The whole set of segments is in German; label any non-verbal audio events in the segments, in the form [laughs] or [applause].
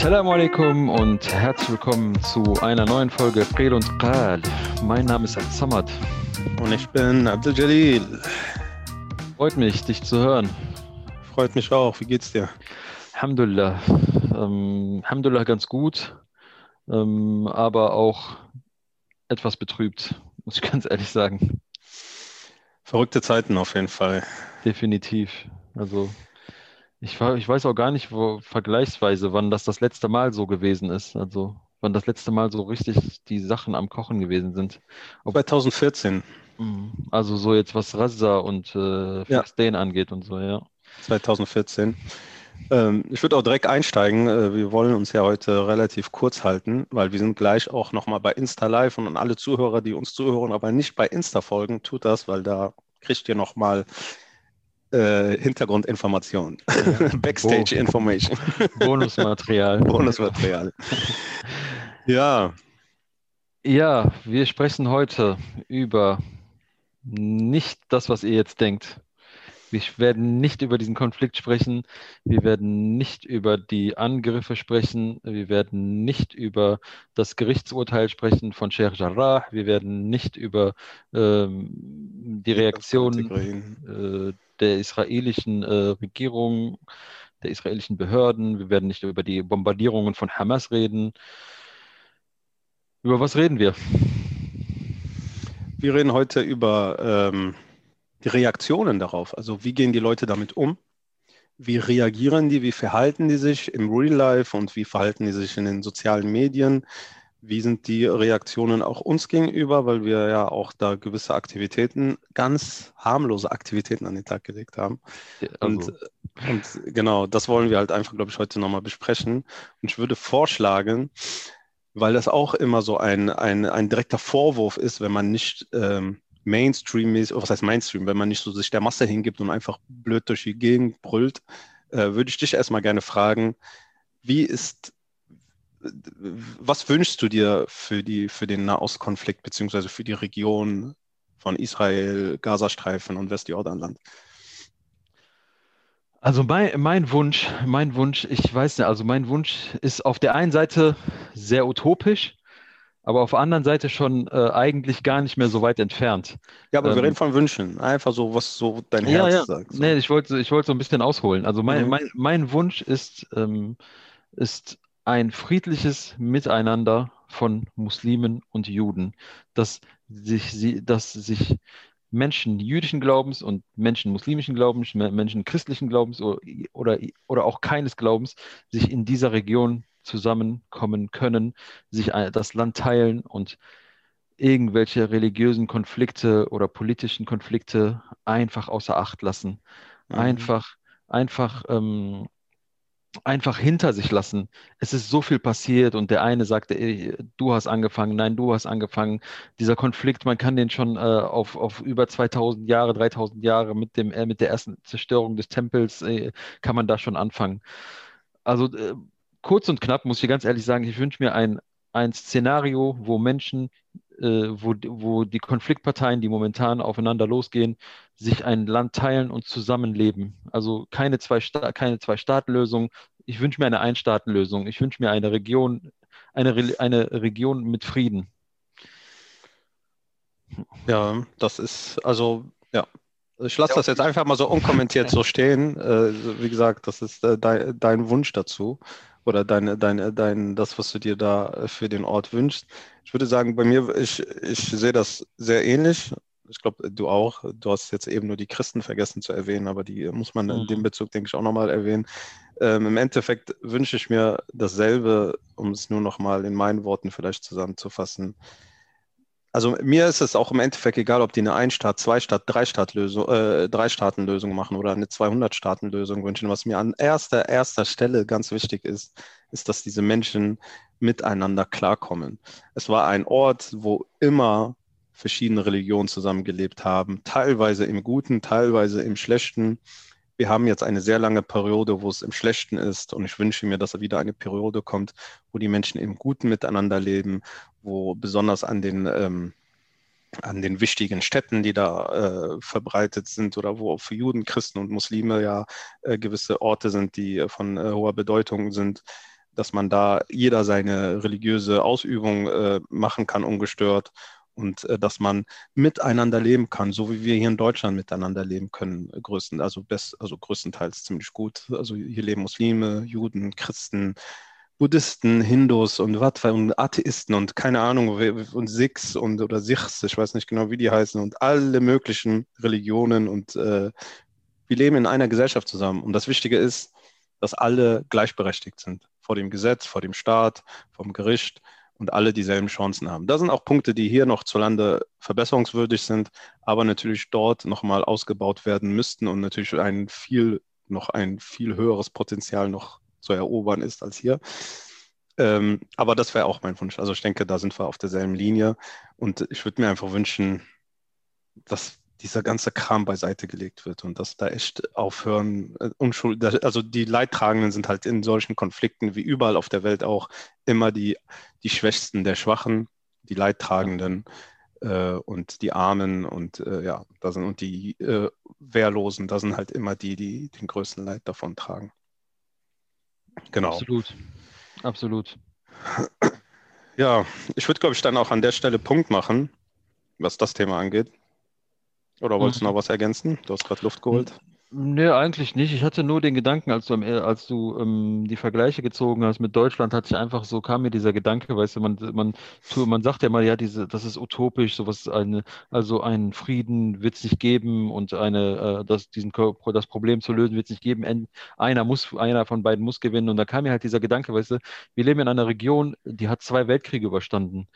Assalamu alaikum und herzlich willkommen zu einer neuen Folge Qil und Qal. Mein Name ist Samad. Und ich bin Abdel Jalil. Freut mich, dich zu hören. Freut mich auch. Wie geht's dir? Alhamdulillah. Ähm, Alhamdulillah ganz gut, ähm, aber auch etwas betrübt, muss ich [laughs] ganz ehrlich sagen. Verrückte Zeiten auf jeden Fall. Definitiv. Also ich, ich weiß auch gar nicht, wo vergleichsweise, wann das das letzte Mal so gewesen ist. Also wann das letzte Mal so richtig die Sachen am Kochen gewesen sind. Ob, 2014. Mhm. Also so jetzt was Raza und äh, ja. angeht und so, ja. 2014. Ähm, ich würde auch direkt einsteigen. Äh, wir wollen uns ja heute relativ kurz halten, weil wir sind gleich auch nochmal bei Insta Live und alle Zuhörer, die uns zuhören, aber nicht bei Insta folgen, tut das, weil da kriegt ihr nochmal äh, Hintergrundinformationen, ja. [laughs] Backstage Information. [laughs] Bonusmaterial. [laughs] Bonusmaterial. ja. Ja, wir sprechen heute über nicht das, was ihr jetzt denkt. Wir werden nicht über diesen Konflikt sprechen. Wir werden nicht über die Angriffe sprechen. Wir werden nicht über das Gerichtsurteil sprechen von Sheikh Jarrah. Wir werden nicht über ähm, die Reaktion äh, der israelischen äh, Regierung, der israelischen Behörden. Wir werden nicht über die Bombardierungen von Hamas reden. Über was reden wir? Wir reden heute über ähm, die Reaktionen darauf. Also wie gehen die Leute damit um? Wie reagieren die? Wie verhalten die sich im Real Life und wie verhalten die sich in den sozialen Medien? Wie sind die Reaktionen auch uns gegenüber, weil wir ja auch da gewisse Aktivitäten, ganz harmlose Aktivitäten an den Tag gelegt haben. Also. Und, und, genau, das wollen wir halt einfach, glaube ich, heute nochmal besprechen. Und ich würde vorschlagen, weil das auch immer so ein, ein, ein direkter Vorwurf ist, wenn man nicht ähm, Mainstream ist, was heißt Mainstream, wenn man nicht so sich der Masse hingibt und einfach blöd durch die Gegend brüllt, äh, würde ich dich erstmal gerne fragen, wie ist, was wünschst du dir für, die, für den Nahostkonflikt beziehungsweise für die Region von Israel, Gazastreifen und Westjordanland? Also mein, mein Wunsch, mein Wunsch, ich weiß nicht, also mein Wunsch ist auf der einen Seite sehr utopisch, aber auf der anderen Seite schon äh, eigentlich gar nicht mehr so weit entfernt. Ja, aber ähm, wir reden von Wünschen. Einfach so, was so dein Herz ja, ja. sagt. So. Nee, ich wollte ich wollt so ein bisschen ausholen. Also mein, mhm. mein, mein Wunsch ist, ähm, ist ein friedliches Miteinander von Muslimen und Juden, dass sich, sie, dass sich Menschen jüdischen Glaubens und Menschen muslimischen Glaubens, Menschen christlichen Glaubens oder, oder, oder auch keines Glaubens sich in dieser Region zusammenkommen können, sich das Land teilen und irgendwelche religiösen Konflikte oder politischen Konflikte einfach außer Acht lassen. Mhm. Einfach, einfach, ähm, einfach hinter sich lassen. Es ist so viel passiert und der eine sagte, ey, du hast angefangen, nein, du hast angefangen. Dieser Konflikt, man kann den schon äh, auf, auf über 2000 Jahre, 3000 Jahre mit, dem, äh, mit der ersten Zerstörung des Tempels, äh, kann man da schon anfangen. Also äh, kurz und knapp muss ich ganz ehrlich sagen, ich wünsche mir ein, ein Szenario, wo Menschen, wo, wo die Konfliktparteien, die momentan aufeinander losgehen, sich ein Land teilen und zusammenleben. Also keine zwei, Sta keine zwei Staatenlösung. Ich wünsche mir eine Einstaatenlösung. Ich wünsche mir eine Region, eine, Re eine Region mit Frieden. Ja, das ist also ja, ich lasse das jetzt einfach mal so unkommentiert so [laughs] stehen. Äh, wie gesagt, das ist äh, dein, dein, Wunsch dazu oder dein, dein, dein, das, was du dir da für den Ort wünschst. Ich würde sagen, bei mir, ich, ich sehe das sehr ähnlich. Ich glaube, du auch. Du hast jetzt eben nur die Christen vergessen zu erwähnen, aber die muss man in dem mhm. Bezug, denke ich, auch nochmal erwähnen. Ähm, Im Endeffekt wünsche ich mir dasselbe, um es nur nochmal in meinen Worten vielleicht zusammenzufassen also mir ist es auch im Endeffekt egal, ob die eine Ein-Staat-, Zwei-Staat-, Drei-Staat-Lösung, äh, Drei-Staaten-Lösung machen oder eine 200-Staaten-Lösung wünschen. Was mir an erster, erster Stelle ganz wichtig ist, ist, dass diese Menschen miteinander klarkommen. Es war ein Ort, wo immer verschiedene Religionen zusammengelebt haben, teilweise im Guten, teilweise im Schlechten wir haben jetzt eine sehr lange Periode, wo es im Schlechten ist und ich wünsche mir, dass wieder eine Periode kommt, wo die Menschen im Guten miteinander leben, wo besonders an den ähm, an den wichtigen Städten, die da äh, verbreitet sind oder wo für Juden, Christen und Muslime ja äh, gewisse Orte sind, die äh, von äh, hoher Bedeutung sind, dass man da jeder seine religiöse Ausübung äh, machen kann, ungestört und äh, dass man miteinander leben kann, so wie wir hier in Deutschland miteinander leben können, größten, also, best, also größtenteils ziemlich gut. Also hier leben Muslime, Juden, Christen, Buddhisten, Hindus und was und Atheisten und keine Ahnung und Sikhs und oder Sikhs, ich weiß nicht genau, wie die heißen und alle möglichen Religionen und äh, wir leben in einer Gesellschaft zusammen. Und das Wichtige ist, dass alle gleichberechtigt sind vor dem Gesetz, vor dem Staat, vom Gericht und alle dieselben Chancen haben. Das sind auch Punkte, die hier noch zulande verbesserungswürdig sind, aber natürlich dort nochmal ausgebaut werden müssten und natürlich ein viel, noch ein viel höheres Potenzial noch zu erobern ist als hier. Ähm, aber das wäre auch mein Wunsch. Also ich denke, da sind wir auf derselben Linie und ich würde mir einfach wünschen, dass dieser ganze Kram beiseite gelegt wird und dass da echt aufhören, äh, Unschuld, also die Leidtragenden sind halt in solchen Konflikten wie überall auf der Welt auch immer die, die Schwächsten der Schwachen, die Leidtragenden äh, und die Armen und äh, ja, da sind und die äh, Wehrlosen, da sind halt immer die, die den größten Leid davon tragen. Genau. Absolut. Absolut. Ja, ich würde, glaube ich, dann auch an der Stelle Punkt machen, was das Thema angeht. Oder wolltest du noch mhm. was ergänzen? Du hast gerade Luft geholt. Nee, eigentlich nicht. Ich hatte nur den Gedanken, als du, als du ähm, die Vergleiche gezogen hast mit Deutschland, hatte ich einfach so, kam mir dieser Gedanke, weißt du, man, man, man sagt ja mal, ja, diese, das ist utopisch, sowas, eine, also einen Frieden wird es nicht geben und eine, äh, das, diesen, das Problem zu lösen wird es nicht geben. Einer muss, einer von beiden muss gewinnen. Und da kam mir halt dieser Gedanke, weißt du, wir leben in einer Region, die hat zwei Weltkriege überstanden.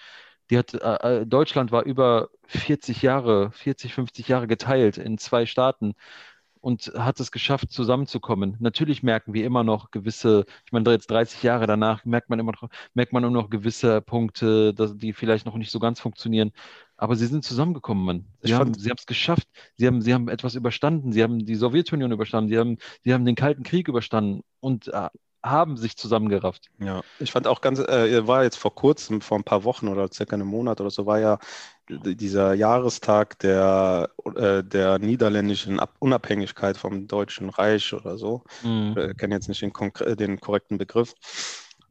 Die hat, äh, äh Deutschland war über 40 Jahre, 40, 50 Jahre geteilt in zwei Staaten und hat es geschafft, zusammenzukommen. Natürlich merken wir immer noch gewisse, ich meine, jetzt 30 Jahre danach merkt man immer noch, merkt man immer noch gewisse Punkte, dass, die vielleicht noch nicht so ganz funktionieren. Aber sie sind zusammengekommen, Mann. Sie ich haben es geschafft. Sie haben, sie haben etwas überstanden. Sie haben die Sowjetunion überstanden. Sie haben, sie haben den Kalten Krieg überstanden und äh, haben sich zusammengerafft. Ja, ich fand auch ganz, äh, war jetzt vor kurzem, vor ein paar Wochen oder circa einem Monat oder so, war ja dieser Jahrestag der, äh, der niederländischen Unabhängigkeit vom Deutschen Reich oder so. Mhm. Ich kenne jetzt nicht den, den korrekten Begriff.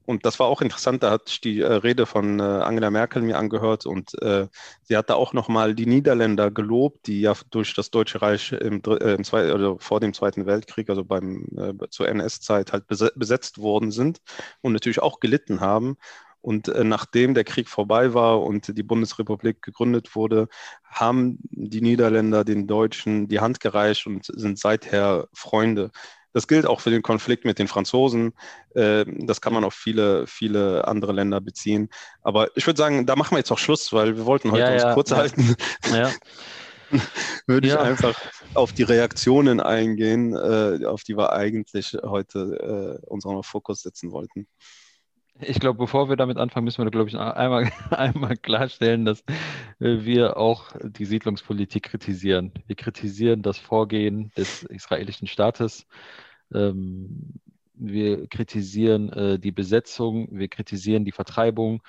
Und das war auch interessant, da hatte ich die äh, Rede von äh, Angela Merkel mir angehört und äh, sie hatte auch nochmal die Niederländer gelobt, die ja durch das Deutsche Reich im, äh, im also vor dem Zweiten Weltkrieg, also beim, äh, zur NS-Zeit halt besetzt worden sind und natürlich auch gelitten haben. Und äh, nachdem der Krieg vorbei war und die Bundesrepublik gegründet wurde, haben die Niederländer den Deutschen die Hand gereicht und sind seither Freunde. Das gilt auch für den Konflikt mit den Franzosen. Äh, das kann man auf viele, viele andere Länder beziehen. Aber ich würde sagen, da machen wir jetzt auch Schluss, weil wir wollten heute ja, uns ja, kurz ja. halten. Ja. [laughs] würde ich einfach auf die Reaktionen eingehen, äh, auf die wir eigentlich heute äh, unseren Fokus setzen wollten. Ich glaube, bevor wir damit anfangen, müssen wir, glaube ich, einmal, [laughs] einmal klarstellen, dass wir auch die Siedlungspolitik kritisieren. Wir kritisieren das Vorgehen des israelischen Staates. Ähm, wir kritisieren äh, die Besetzung, wir kritisieren die Vertreibung.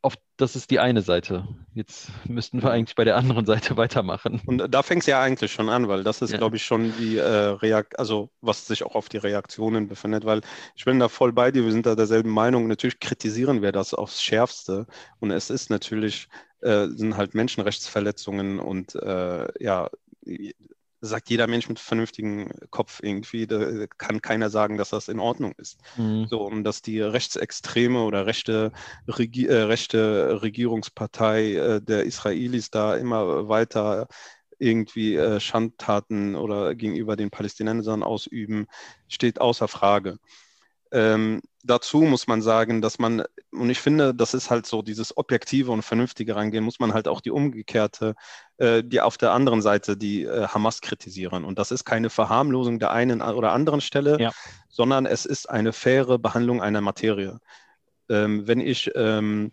Auf, das ist die eine Seite. Jetzt müssten wir eigentlich bei der anderen Seite weitermachen. Und da fängt es ja eigentlich schon an, weil das ist, ja. glaube ich, schon die äh, Reakt, also was sich auch auf die Reaktionen befindet, weil ich bin da voll bei dir, wir sind da derselben Meinung. Natürlich kritisieren wir das aufs Schärfste. Und es ist natürlich, äh, sind halt Menschenrechtsverletzungen und äh, ja, sagt jeder Mensch mit vernünftigem Kopf irgendwie, da kann keiner sagen, dass das in Ordnung ist. Mhm. So, und dass die rechtsextreme oder rechte, Regi äh, rechte Regierungspartei äh, der Israelis da immer weiter irgendwie äh, Schandtaten oder gegenüber den Palästinensern ausüben, steht außer Frage. Ähm, dazu muss man sagen, dass man, und ich finde, das ist halt so dieses objektive und vernünftige Rangehen, muss man halt auch die umgekehrte, äh, die auf der anderen Seite die äh, Hamas kritisieren. Und das ist keine Verharmlosung der einen oder anderen Stelle, ja. sondern es ist eine faire Behandlung einer Materie. Ähm, wenn ich ähm,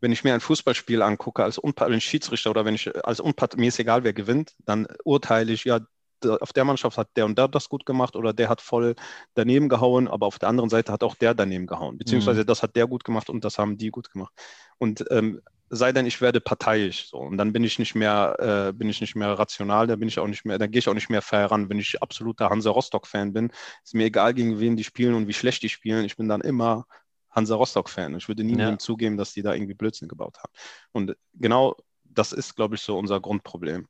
wenn ich mir ein Fußballspiel angucke als ein Schiedsrichter oder wenn ich als Unpart, mir ist egal, wer gewinnt, dann urteile ich, ja, auf der Mannschaft hat der und der das gut gemacht oder der hat voll daneben gehauen, aber auf der anderen Seite hat auch der daneben gehauen. Beziehungsweise mhm. das hat der gut gemacht und das haben die gut gemacht. Und ähm, sei denn, ich werde parteiisch. So. Und dann bin ich nicht mehr, äh, bin ich nicht mehr rational, da bin ich auch nicht mehr, da gehe ich auch nicht mehr fair ran. Wenn ich absoluter Hansa Rostock-Fan bin, ist mir egal, gegen wen die spielen und wie schlecht die spielen. Ich bin dann immer Hansa Rostock-Fan. Ich würde nie ja. zugeben, dass die da irgendwie Blödsinn gebaut haben. Und genau das ist, glaube ich, so unser Grundproblem.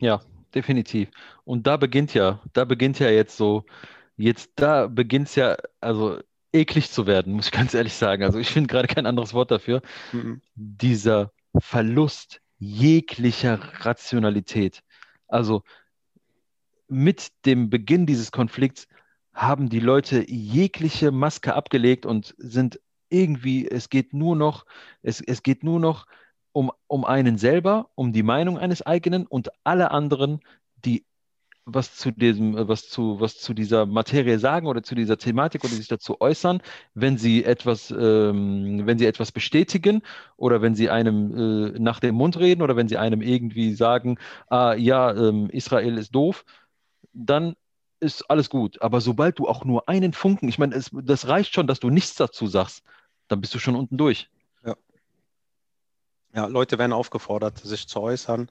Ja, definitiv. Und da beginnt ja, da beginnt ja jetzt so, jetzt da beginnt es ja, also eklig zu werden, muss ich [laughs] ganz ehrlich sagen. Also ich finde gerade kein anderes Wort dafür. Mhm. Dieser Verlust jeglicher Rationalität. Also mit dem Beginn dieses Konflikts haben die Leute jegliche Maske abgelegt und sind irgendwie, es geht nur noch, es, es geht nur noch um, um einen selber, um die Meinung eines eigenen und alle anderen, die was zu diesem, was zu, was zu dieser Materie sagen oder zu dieser Thematik oder sich dazu äußern, wenn sie etwas, ähm, wenn sie etwas bestätigen oder wenn sie einem äh, nach dem Mund reden oder wenn sie einem irgendwie sagen, ah, ja, ähm, Israel ist doof, dann ist alles gut. Aber sobald du auch nur einen Funken, ich meine, das reicht schon, dass du nichts dazu sagst, dann bist du schon unten durch. Ja. Leute werden aufgefordert, sich zu äußern,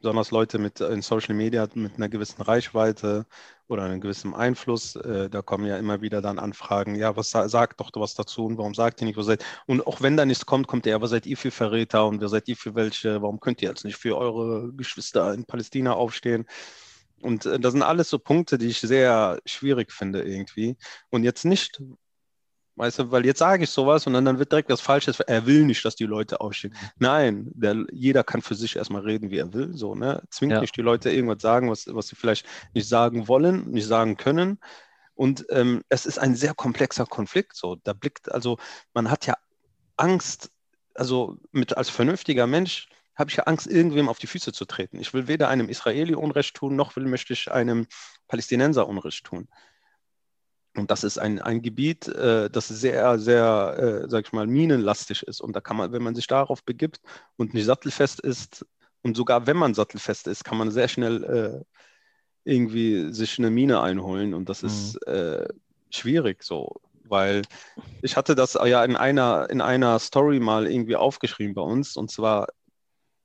besonders Leute mit in Social Media mit einer gewissen Reichweite oder einem gewissen Einfluss. Äh, da kommen ja immer wieder dann Anfragen, ja, was sagt doch was dazu und warum sagt ihr nicht, was seid Und auch wenn da nichts kommt, kommt ja, was seid ihr für Verräter und wer seid ihr für welche, warum könnt ihr jetzt nicht für eure Geschwister in Palästina aufstehen? Und äh, das sind alles so Punkte, die ich sehr schwierig finde irgendwie. Und jetzt nicht, weißt du, weil jetzt sage ich sowas und dann, dann wird direkt was Falsches. Er will nicht, dass die Leute aufstehen. Nein, der, jeder kann für sich erstmal reden, wie er will. So, ne? Zwingt ja. nicht die Leute irgendwas sagen, was, was sie vielleicht nicht sagen wollen, nicht sagen können. Und ähm, es ist ein sehr komplexer Konflikt. So, da blickt, also man hat ja Angst, also mit als vernünftiger Mensch habe ich ja Angst, irgendwem auf die Füße zu treten. Ich will weder einem Israeli Unrecht tun, noch will, möchte ich einem Palästinenser Unrecht tun. Und das ist ein, ein Gebiet, äh, das sehr, sehr, äh, sag ich mal, minenlastig ist. Und da kann man, wenn man sich darauf begibt und nicht sattelfest ist, und sogar wenn man sattelfest ist, kann man sehr schnell äh, irgendwie sich eine Mine einholen. Und das mhm. ist äh, schwierig so weil ich hatte das ja in einer, in einer Story mal irgendwie aufgeschrieben bei uns. Und zwar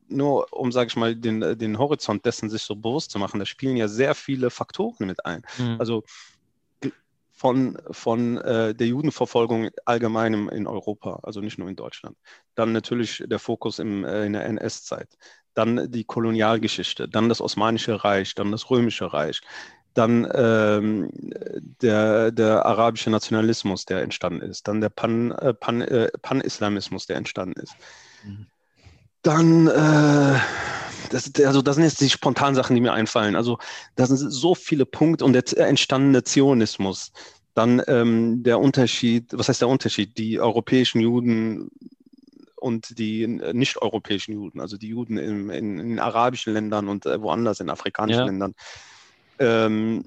nur um, sage ich mal, den, den Horizont dessen sich so bewusst zu machen, da spielen ja sehr viele Faktoren mit ein. Mhm. Also von, von äh, der Judenverfolgung allgemein im, in Europa, also nicht nur in Deutschland. Dann natürlich der Fokus im, äh, in der NS-Zeit. Dann die Kolonialgeschichte, dann das Osmanische Reich, dann das Römische Reich, dann ähm, der, der arabische Nationalismus, der entstanden ist, dann der Pan, äh, Pan, äh, Pan-Islamismus, der entstanden ist. Mhm. Dann, äh, das, also das sind jetzt die spontanen Sachen, die mir einfallen. Also da sind so viele Punkte und der entstandene Zionismus. Dann ähm, der Unterschied, was heißt der Unterschied? Die europäischen Juden und die nicht-europäischen Juden, also die Juden in, in, in arabischen Ländern und äh, woanders in afrikanischen ja. Ländern. Ähm,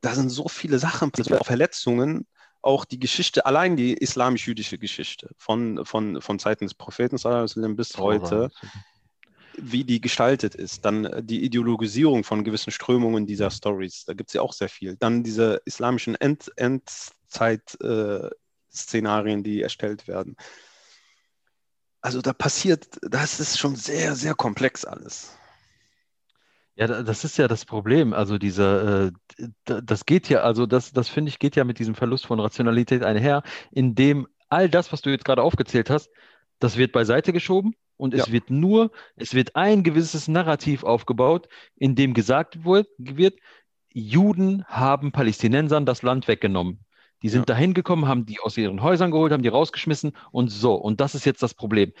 da sind so viele Sachen, Verletzungen, auch die Geschichte, allein die islamisch-jüdische Geschichte von, von, von Zeiten des Propheten bis heute, wie die gestaltet ist. Dann die Ideologisierung von gewissen Strömungen dieser Stories, da gibt es ja auch sehr viel. Dann diese islamischen End Endzeit-Szenarien, äh, die erstellt werden. Also da passiert, das ist schon sehr, sehr komplex alles. Ja, das ist ja das Problem. Also dieser, äh, das geht ja, also das, das finde ich, geht ja mit diesem Verlust von Rationalität einher, indem all das, was du jetzt gerade aufgezählt hast, das wird beiseite geschoben und es ja. wird nur, es wird ein gewisses Narrativ aufgebaut, in dem gesagt wird, wird Juden haben Palästinensern das Land weggenommen. Die sind ja. dahin gekommen, haben die aus ihren Häusern geholt, haben die rausgeschmissen und so. Und das ist jetzt das Problem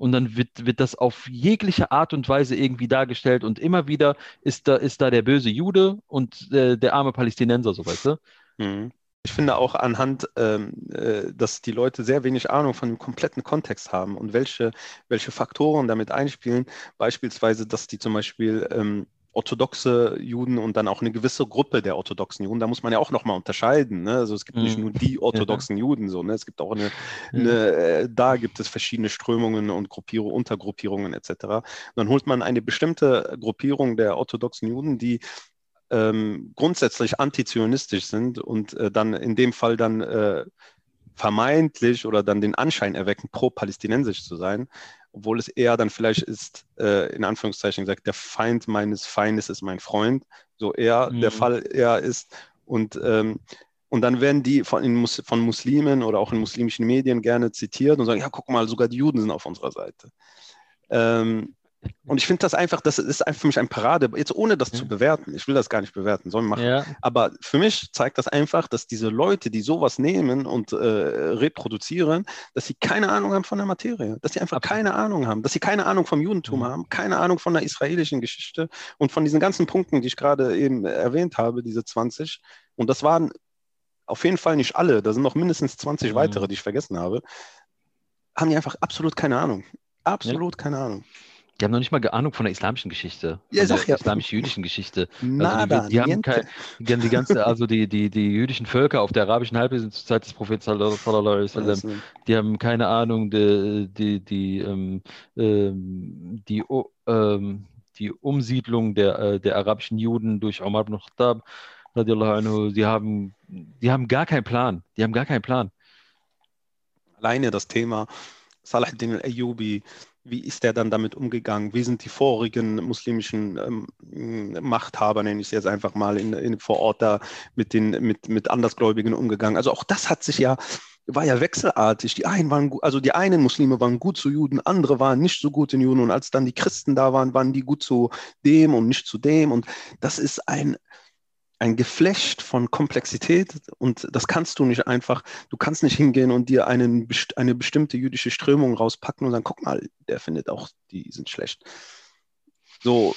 und dann wird, wird das auf jegliche Art und Weise irgendwie dargestellt und immer wieder ist da, ist da der böse Jude und äh, der arme Palästinenser, so weißt du? Mhm. Ich finde auch anhand, ähm, äh, dass die Leute sehr wenig Ahnung von dem kompletten Kontext haben und welche, welche Faktoren damit einspielen. Beispielsweise, dass die zum Beispiel ähm, orthodoxe Juden und dann auch eine gewisse Gruppe der orthodoxen Juden. Da muss man ja auch nochmal unterscheiden. Ne? Also es gibt mhm. nicht nur die orthodoxen ja. Juden, so, ne? es gibt auch eine, eine äh, da gibt es verschiedene Strömungen und Gruppierungen, Untergruppierungen etc. Und dann holt man eine bestimmte Gruppierung der orthodoxen Juden, die ähm, grundsätzlich antizionistisch sind und äh, dann in dem Fall dann äh, vermeintlich oder dann den Anschein erwecken, pro-palästinensisch zu sein, obwohl es eher dann vielleicht ist, äh, in Anführungszeichen gesagt, der Feind meines Feindes ist mein Freund, so eher mhm. der Fall eher ist. Und, ähm, und dann werden die von, in, von Muslimen oder auch in muslimischen Medien gerne zitiert und sagen, ja, guck mal, sogar die Juden sind auf unserer Seite. Ähm, und ich finde das einfach, das ist einfach für mich ein Parade, jetzt ohne das ja. zu bewerten. Ich will das gar nicht bewerten, sollen wir machen. Ja. Aber für mich zeigt das einfach, dass diese Leute, die sowas nehmen und äh, reproduzieren, dass sie keine Ahnung haben von der Materie, dass sie einfach Absolut. keine Ahnung haben, dass sie keine Ahnung vom Judentum mhm. haben, keine Ahnung von der israelischen Geschichte und von diesen ganzen Punkten, die ich gerade eben erwähnt habe, diese 20. Und das waren auf jeden Fall nicht alle, da sind noch mindestens 20 mhm. weitere, die ich vergessen habe, haben die einfach absolut keine Ahnung. Absolut ja. keine Ahnung. Die haben noch nicht mal Ahnung von der islamischen Geschichte. Ja, sag ja. islamisch-jüdischen Geschichte. Nada, also die, die haben kein, die, die ganze, also die, die, die jüdischen Völker auf der arabischen Halbinsel zur Zeit des Propheten sallam, die haben keine Ahnung, die, die, die, ähm, ähm, die, ähm, die Umsiedlung der, äh, der arabischen Juden durch Omar ibn Khattab, anhu, die haben, die haben gar keinen Plan. Die haben gar keinen Plan. Alleine das Thema Salah al-Din al-Ayyubi, wie ist der dann damit umgegangen? Wie sind die vorigen muslimischen ähm, Machthaber, nenne ich es jetzt einfach mal, in, in, vor Ort da mit den mit, mit Andersgläubigen umgegangen? Also auch das hat sich ja war ja wechselartig. Die einen waren, also die einen Muslime waren gut zu Juden, andere waren nicht so gut in Juden. Und als dann die Christen da waren, waren die gut zu dem und nicht zu dem. Und das ist ein, ein Geflecht von Komplexität und das kannst du nicht einfach, du kannst nicht hingehen und dir einen, eine bestimmte jüdische Strömung rauspacken und sagen, guck mal, der findet auch, die sind schlecht. So,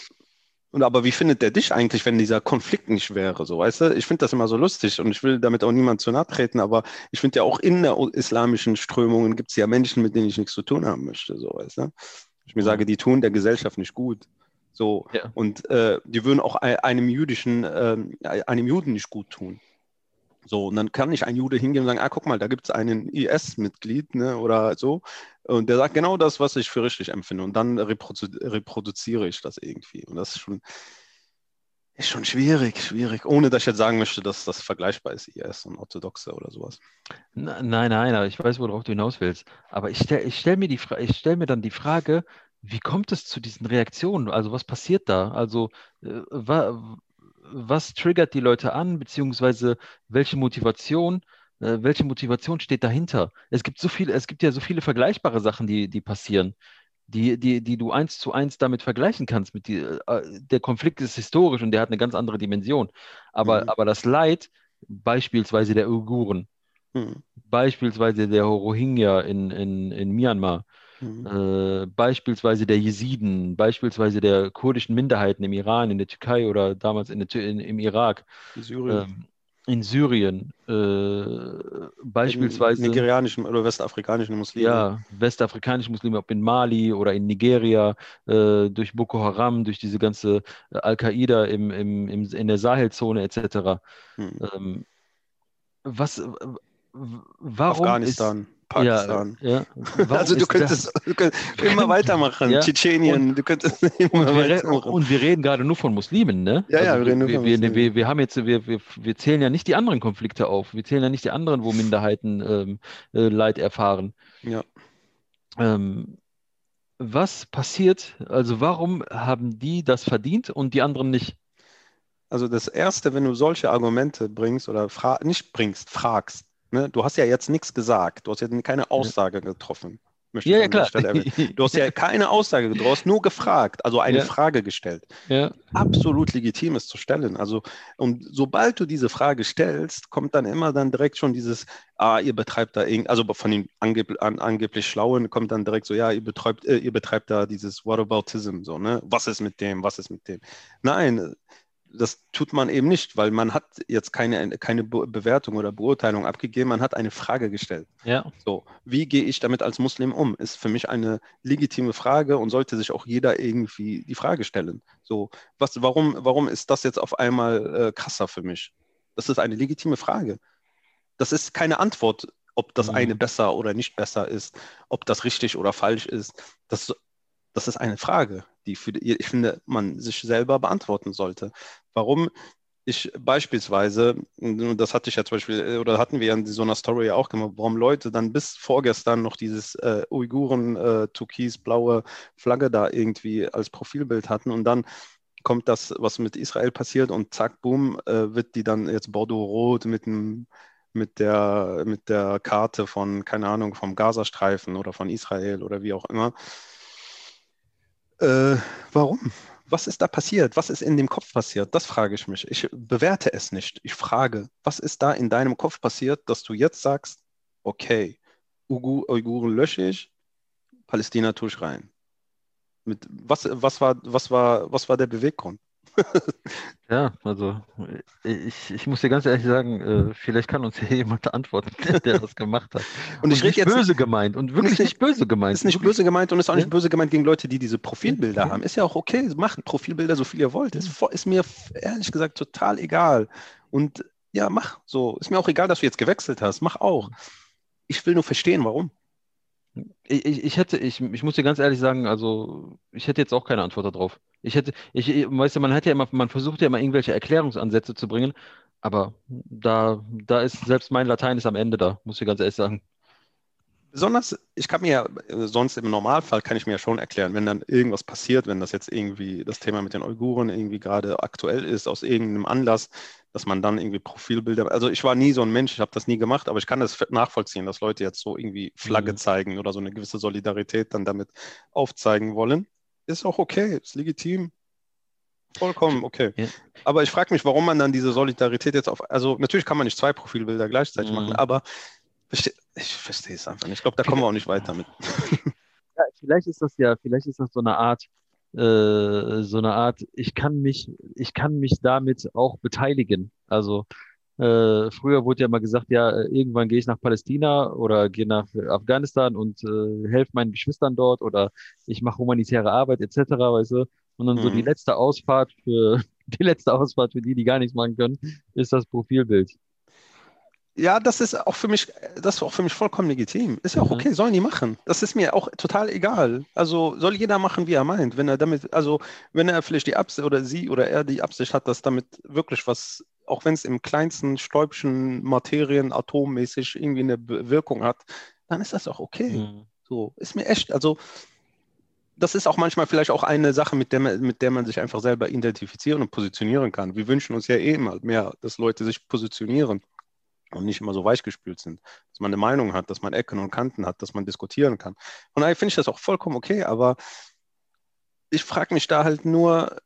und aber wie findet der dich eigentlich, wenn dieser Konflikt nicht wäre? So, weißt du, ich finde das immer so lustig und ich will damit auch niemand zu nahe treten, aber ich finde ja auch in der islamischen Strömungen gibt es ja Menschen, mit denen ich nichts zu tun haben möchte. So, weißt du? Ich mir sage, die tun der Gesellschaft nicht gut. So, ja. und äh, die würden auch einem jüdischen, äh, einem Juden nicht gut tun. So, und dann kann nicht ein Jude hingehen und sagen, ah, guck mal, da gibt es einen IS-Mitglied, ne, oder so. Und der sagt genau das, was ich für richtig empfinde. Und dann reprodu reproduziere ich das irgendwie. Und das ist schon, ist schon schwierig, schwierig. Ohne dass ich jetzt sagen möchte, dass das vergleichbar ist, IS und Orthodoxe oder sowas. Nein, nein, aber ich weiß, worauf du hinaus willst. Aber ich stelle ich stell mir, stell mir dann die Frage, wie kommt es zu diesen Reaktionen? Also was passiert da? Also äh, wa, was triggert die Leute an, beziehungsweise welche Motivation, äh, welche Motivation steht dahinter? Es gibt so viele, es gibt ja so viele vergleichbare Sachen, die, die passieren, die, die, die du eins zu eins damit vergleichen kannst. Mit die, äh, der Konflikt ist historisch und der hat eine ganz andere Dimension. Aber, mhm. aber das Leid, beispielsweise der Uiguren, mhm. beispielsweise der Rohingya in, in, in Myanmar, Mhm. Äh, beispielsweise der Jesiden, beispielsweise der kurdischen Minderheiten im Iran, in der Türkei oder damals in der, in, im Irak. Syrien. Ähm, in Syrien, äh, beispielsweise. In nigerianischen oder westafrikanischen Muslime. Ja, westafrikanische Muslime, ob in Mali oder in Nigeria, äh, durch Boko Haram, durch diese ganze äh, Al-Qaida im, im, im, in der Sahelzone etc. Hm. Ähm, was, warum Afghanistan. Ist, Pakistan. Ja, ja. Also du könntest, du könntest, immer weitermachen. [laughs] Ja. Tschetschenien, und, du könntest immer und weitermachen. Und wir reden gerade nur von Muslimen, ne? Ja, also ja, wir reden nur von wir, Muslimen. Wir, wir, haben jetzt, wir, wir, wir zählen ja nicht die anderen Konflikte auf. Wir zählen ja nicht die anderen, wo Minderheiten ähm, äh, Leid erfahren. Ja. Ähm, was passiert, also warum haben die das verdient und die anderen nicht? Also das Erste, wenn du solche Argumente bringst oder nicht bringst, fragst, Ne? Du hast ja jetzt nichts gesagt. Du hast ja keine Aussage getroffen. Ja, ja, klar. Du hast ja keine Aussage getroffen, du hast nur gefragt, also eine ja. Frage gestellt. Ja. Absolut legitim ist zu stellen. Also, und sobald du diese Frage stellst, kommt dann immer dann direkt schon dieses, ah, ihr betreibt da irgend, also von den angeb an, angeblich Schlauen kommt dann direkt so, ja, ihr betreibt, äh, ihr betreibt da dieses Whataboutism, so, ne? Was ist mit dem, was ist mit dem? Nein, das tut man eben nicht, weil man hat jetzt keine, keine Bewertung oder Beurteilung abgegeben, man hat eine Frage gestellt. Ja. So, wie gehe ich damit als Muslim um? Ist für mich eine legitime Frage und sollte sich auch jeder irgendwie die Frage stellen. So, was, warum, warum ist das jetzt auf einmal äh, krasser für mich? Das ist eine legitime Frage. Das ist keine Antwort, ob das mhm. eine besser oder nicht besser ist, ob das richtig oder falsch ist. Das, das ist eine Frage die für, ich finde, man sich selber beantworten sollte. Warum ich beispielsweise, das hatte ich ja zum Beispiel, äh, oder hatten wir in so einer Story auch gemacht, warum Leute dann bis vorgestern noch dieses äh, Uiguren äh, Flagge da irgendwie als Profilbild hatten und dann kommt das, was mit Israel passiert und zack, boom, äh, wird die dann jetzt Bordeaux-Rot mit einem mit der, mit der Karte von, keine Ahnung, vom Gazastreifen oder von Israel oder wie auch immer. Äh, warum? Was ist da passiert? Was ist in dem Kopf passiert? Das frage ich mich. Ich bewerte es nicht. Ich frage, was ist da in deinem Kopf passiert, dass du jetzt sagst, okay, Uiguren lösche ich, Palästina tue ich rein. Mit, was, was, war, was, war, was war der Beweggrund? Ja, also ich, ich muss dir ganz ehrlich sagen, äh, vielleicht kann uns hier [laughs] jemand antworten, der das gemacht hat. Und ich rede jetzt böse gemeint und wirklich nicht, böse gemeint. Ist nicht böse gemeint und ist auch nicht böse gemeint gegen Leute, die diese Profilbilder haben. Ist ja auch okay, macht Profilbilder so viel ihr wollt. Ist, ist mir ehrlich gesagt total egal. Und ja, mach so. Ist mir auch egal, dass du jetzt gewechselt hast. Mach auch. Ich will nur verstehen, warum. Ich, ich, ich hätte, ich, ich muss dir ganz ehrlich sagen, also ich hätte jetzt auch keine Antwort darauf. Ich hätte, ich, weißt du, man hat ja immer, man versucht ja immer irgendwelche Erklärungsansätze zu bringen, aber da, da ist selbst mein Latein ist am Ende da, muss ich ganz ehrlich sagen. Besonders, ich kann mir ja, äh, sonst im Normalfall kann ich mir ja schon erklären, wenn dann irgendwas passiert, wenn das jetzt irgendwie das Thema mit den Uiguren irgendwie gerade aktuell ist, aus irgendeinem Anlass, dass man dann irgendwie Profilbilder, also ich war nie so ein Mensch, ich habe das nie gemacht, aber ich kann das nachvollziehen, dass Leute jetzt so irgendwie Flagge mhm. zeigen oder so eine gewisse Solidarität dann damit aufzeigen wollen. Ist auch okay, ist legitim. Vollkommen okay. Ja. Aber ich frage mich, warum man dann diese Solidarität jetzt auf, also natürlich kann man nicht zwei Profilbilder gleichzeitig mhm. machen, aber ich verstehe es einfach nicht. Ich glaube, da kommen wir auch nicht weiter mit. [laughs] Ja, vielleicht ist das ja, vielleicht ist das so eine Art, äh, so eine Art, ich kann mich, ich kann mich damit auch beteiligen. Also äh, früher wurde ja mal gesagt, ja, irgendwann gehe ich nach Palästina oder gehe nach Afghanistan und äh, helfe meinen Geschwistern dort oder ich mache humanitäre Arbeit etc., weißt du. Und dann mhm. so die mhm. letzte Ausfahrt für [laughs] die letzte Ausfahrt für die, die gar nichts machen können, ist das Profilbild. Ja, das ist auch für mich, das ist auch für mich vollkommen legitim. Ist ja auch mhm. okay, sollen die machen. Das ist mir auch total egal. Also soll jeder machen, wie er meint. Wenn er damit, also wenn er vielleicht die Absicht oder sie oder er die Absicht hat, dass damit wirklich was, auch wenn es im kleinsten Stäubchen Materien atommäßig irgendwie eine Wirkung hat, dann ist das auch okay. Mhm. So, ist mir echt, also das ist auch manchmal vielleicht auch eine Sache, mit der, man, mit der man sich einfach selber identifizieren und positionieren kann. Wir wünschen uns ja eh immer mehr, dass Leute sich positionieren und nicht immer so weichgespült sind. Dass man eine Meinung hat, dass man Ecken und Kanten hat, dass man diskutieren kann. Und daher finde ich das auch vollkommen okay, aber ich frage mich da halt nur,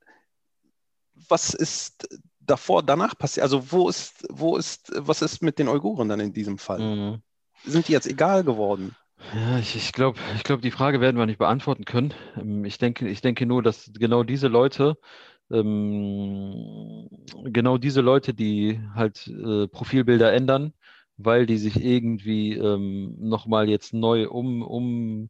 was ist davor, danach passiert? Also wo ist, wo ist, was ist mit den Uiguren dann in diesem Fall? Mhm. Sind die jetzt egal geworden? Ja, ich, ich glaube, ich glaub, die Frage werden wir nicht beantworten können. Ähm, ich denke, ich denke nur, dass genau diese Leute ähm, genau diese Leute, die halt äh, Profilbilder ändern, weil die sich irgendwie ähm, nochmal jetzt neu um, um,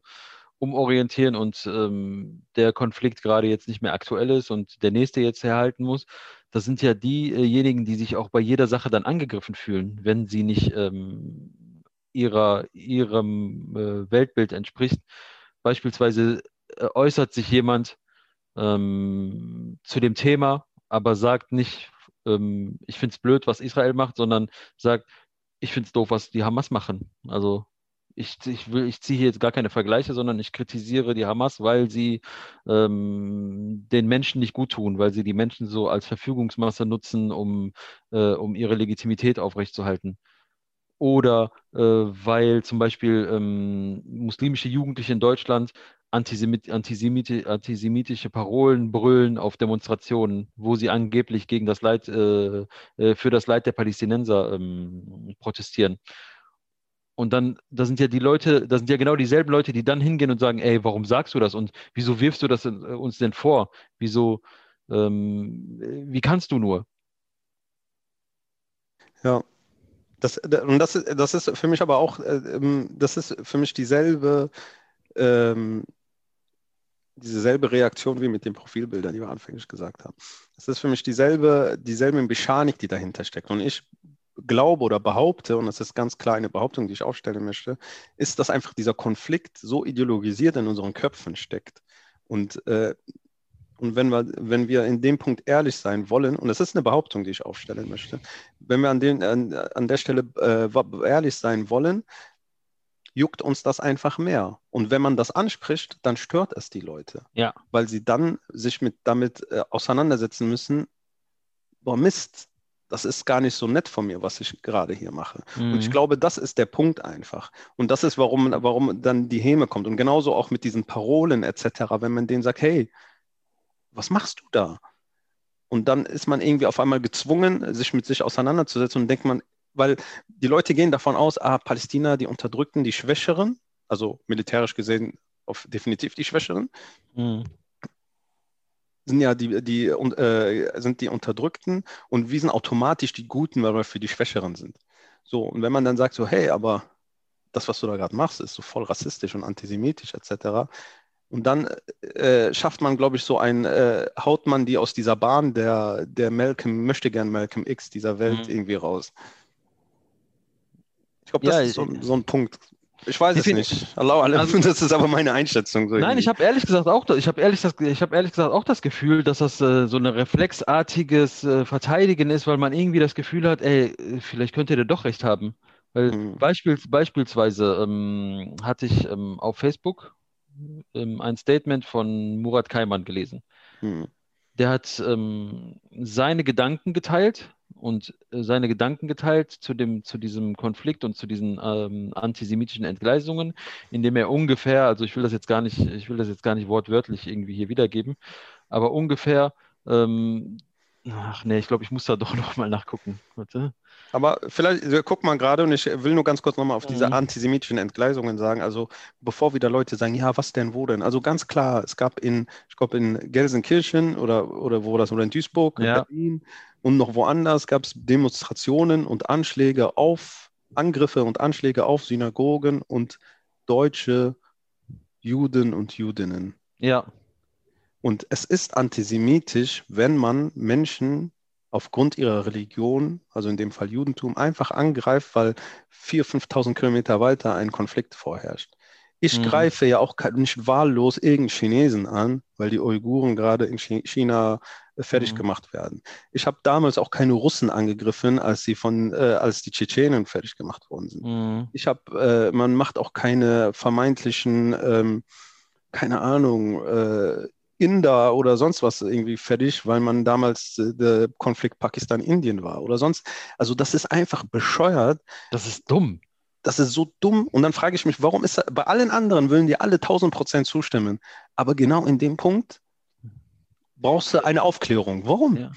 umorientieren und ähm, der Konflikt gerade jetzt nicht mehr aktuell ist und der nächste jetzt herhalten muss. Das sind ja diejenigen, die sich auch bei jeder Sache dann angegriffen fühlen, wenn sie nicht ähm, ihrer, ihrem äh, Weltbild entspricht. Beispielsweise äh, äußert sich jemand, ähm, zu dem Thema, aber sagt nicht, ähm, ich finde es blöd, was Israel macht, sondern sagt, ich finde es doof, was die Hamas machen. Also ich, ich, ich ziehe hier jetzt gar keine Vergleiche, sondern ich kritisiere die Hamas, weil sie ähm, den Menschen nicht gut tun, weil sie die Menschen so als Verfügungsmasse nutzen, um, äh, um ihre Legitimität aufrechtzuerhalten. Oder äh, weil zum Beispiel ähm, muslimische Jugendliche in Deutschland Antisemit, Antisemiti, antisemitische Parolen brüllen auf Demonstrationen, wo sie angeblich gegen das Leid, äh, äh, für das Leid der Palästinenser ähm, protestieren. Und dann, da sind ja die Leute, da sind ja genau dieselben Leute, die dann hingehen und sagen, ey, warum sagst du das und wieso wirfst du das äh, uns denn vor? Wieso, ähm, wie kannst du nur? Ja, das, und das, das ist für mich aber auch, äh, ähm, das ist für mich dieselbe ähm, dieselbe Reaktion wie mit den Profilbildern, die wir anfänglich gesagt haben. Es ist für mich dieselbe, dieselbe Mechanik, die dahinter steckt. Und ich glaube oder behaupte, und das ist ganz klar eine Behauptung, die ich aufstellen möchte, ist, dass einfach dieser Konflikt so ideologisiert in unseren Köpfen steckt. Und äh, Und wenn wir, wenn wir in dem Punkt ehrlich sein wollen, und das ist eine Behauptung, die ich aufstellen möchte, wenn wir an, den, an, an der Stelle äh, ehrlich sein wollen, juckt uns das einfach mehr. Und wenn man das anspricht, dann stört es die Leute. Ja. Weil sie dann sich mit, damit äh, auseinandersetzen müssen, boah Mist, das ist gar nicht so nett von mir, was ich gerade hier mache. Mhm. Und ich mhm. glaube, das ist der Punkt einfach. Und das ist, warum, warum dann die Häme kommt. Und genauso auch mit diesen Parolen etc., wenn man denen sagt, hey, was machst du da? Und dann ist man irgendwie auf einmal gezwungen, sich mit sich auseinanderzusetzen und denkt man, weil die Leute gehen davon aus, ah, Palästina, die Unterdrückten, die Schwächeren, also militärisch gesehen auf definitiv die Schwächeren, mhm. sind ja die, die, äh, sind die Unterdrückten und wir sind automatisch die Guten, weil wir für die Schwächeren sind. So, und wenn man dann sagt so, hey, aber das, was du da gerade machst, ist so voll rassistisch und antisemitisch etc., und dann äh, schafft man, glaube ich, so ein, äh, haut man die aus dieser Bahn der, der Malcolm, möchte gern Malcolm X dieser Welt mhm. irgendwie raus. Ich glaube, das ja, ist so, so, ein Punkt. Ich weiß es nicht. Allah, also, [laughs] das ist aber meine Einschätzung. So nein, irgendwie. ich habe ehrlich gesagt auch, ich habe ehrlich, hab ehrlich gesagt auch das Gefühl, dass das äh, so ein reflexartiges äh, Verteidigen ist, weil man irgendwie das Gefühl hat, ey, vielleicht könnte der doch recht haben. Weil mhm. beispiels, beispielsweise ähm, hatte ich ähm, auf Facebook ähm, ein Statement von Murat Kaiman gelesen. Mhm. Der hat ähm, seine Gedanken geteilt und äh, seine Gedanken geteilt zu, dem, zu diesem Konflikt und zu diesen ähm, antisemitischen Entgleisungen, indem er ungefähr, also ich will das jetzt gar nicht, ich will das jetzt gar nicht wortwörtlich irgendwie hier wiedergeben, aber ungefähr, ähm, ach nee, ich glaube, ich muss da [laughs] doch nochmal nachgucken. Warte. Aber vielleicht, guck mal gerade, und ich will nur ganz kurz nochmal auf diese mhm. antisemitischen Entgleisungen sagen. Also, bevor wieder Leute sagen, ja, was denn, wo denn? Also, ganz klar, es gab in, ich glaube, in Gelsenkirchen oder, oder wo das, oder in Duisburg, ja. Berlin und noch woanders gab es Demonstrationen und Anschläge auf, Angriffe und Anschläge auf Synagogen und deutsche Juden und Judinnen. Ja. Und es ist antisemitisch, wenn man Menschen aufgrund ihrer Religion, also in dem Fall Judentum, einfach angreift, weil 4.000, 5.000 Kilometer weiter ein Konflikt vorherrscht. Ich mhm. greife ja auch nicht wahllos irgendeinen Chinesen an, weil die Uiguren gerade in China äh, fertig mhm. gemacht werden. Ich habe damals auch keine Russen angegriffen, als sie von, äh, als die Tschetschenen fertig gemacht worden sind. Mhm. Ich habe, äh, man macht auch keine vermeintlichen, ähm, keine Ahnung, äh, Inder oder sonst was irgendwie fertig, weil man damals äh, der Konflikt Pakistan-Indien war oder sonst. Also das ist einfach bescheuert. Das ist dumm. Das ist so dumm. Und dann frage ich mich, warum ist das, bei allen anderen würden die alle 1000 Prozent zustimmen. Aber genau in dem Punkt brauchst du eine Aufklärung. Warum? Ja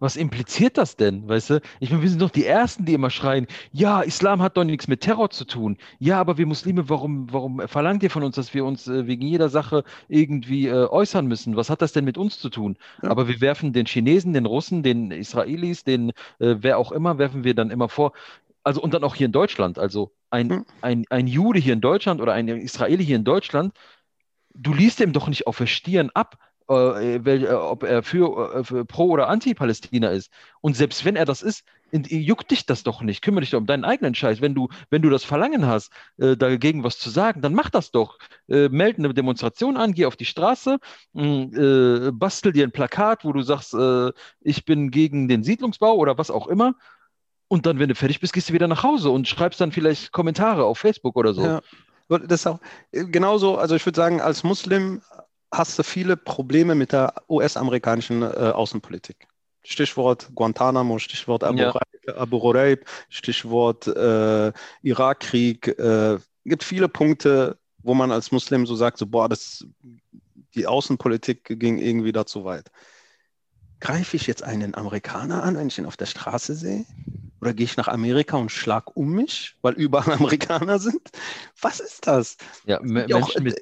was impliziert das denn? Weißt du, ich meine, wir sind doch die Ersten, die immer schreien, ja, Islam hat doch nichts mit Terror zu tun. Ja, aber wir Muslime, warum, warum verlangt ihr von uns, dass wir uns äh, wegen jeder Sache irgendwie äh, äußern müssen? Was hat das denn mit uns zu tun? Ja. Aber wir werfen den Chinesen, den Russen, den Israelis, den äh, wer auch immer, werfen wir dann immer vor. Also und dann auch hier in Deutschland. Also ein, hm. ein, ein Jude hier in Deutschland oder ein Israeli hier in Deutschland, du liest ihm doch nicht auf der Stirn ab, ob er für, äh, für, pro oder anti-Palästina ist. Und selbst wenn er das ist, juckt dich das doch nicht. Kümmere dich doch um deinen eigenen Scheiß. Wenn du, wenn du das Verlangen hast, äh, dagegen was zu sagen, dann mach das doch. Äh, meld eine Demonstration an, geh auf die Straße, äh, bastel dir ein Plakat, wo du sagst, äh, ich bin gegen den Siedlungsbau oder was auch immer. Und dann, wenn du fertig bist, gehst du wieder nach Hause und schreibst dann vielleicht Kommentare auf Facebook oder so. Ja. Das ist auch genauso, also ich würde sagen, als Muslim hast du viele Probleme mit der US-amerikanischen äh, Außenpolitik. Stichwort Guantanamo, Stichwort Abu, ja. Abu Ghraib, Stichwort äh, Irakkrieg. Äh, gibt viele Punkte, wo man als Muslim so sagt, so, boah, das, die Außenpolitik ging irgendwie da zu weit. Greife ich jetzt einen Amerikaner an, wenn ich ihn auf der Straße sehe? Oder gehe ich nach Amerika und schlag um mich, weil überall [laughs] Amerikaner sind? Was ist das? Ja, Menschen auch, mit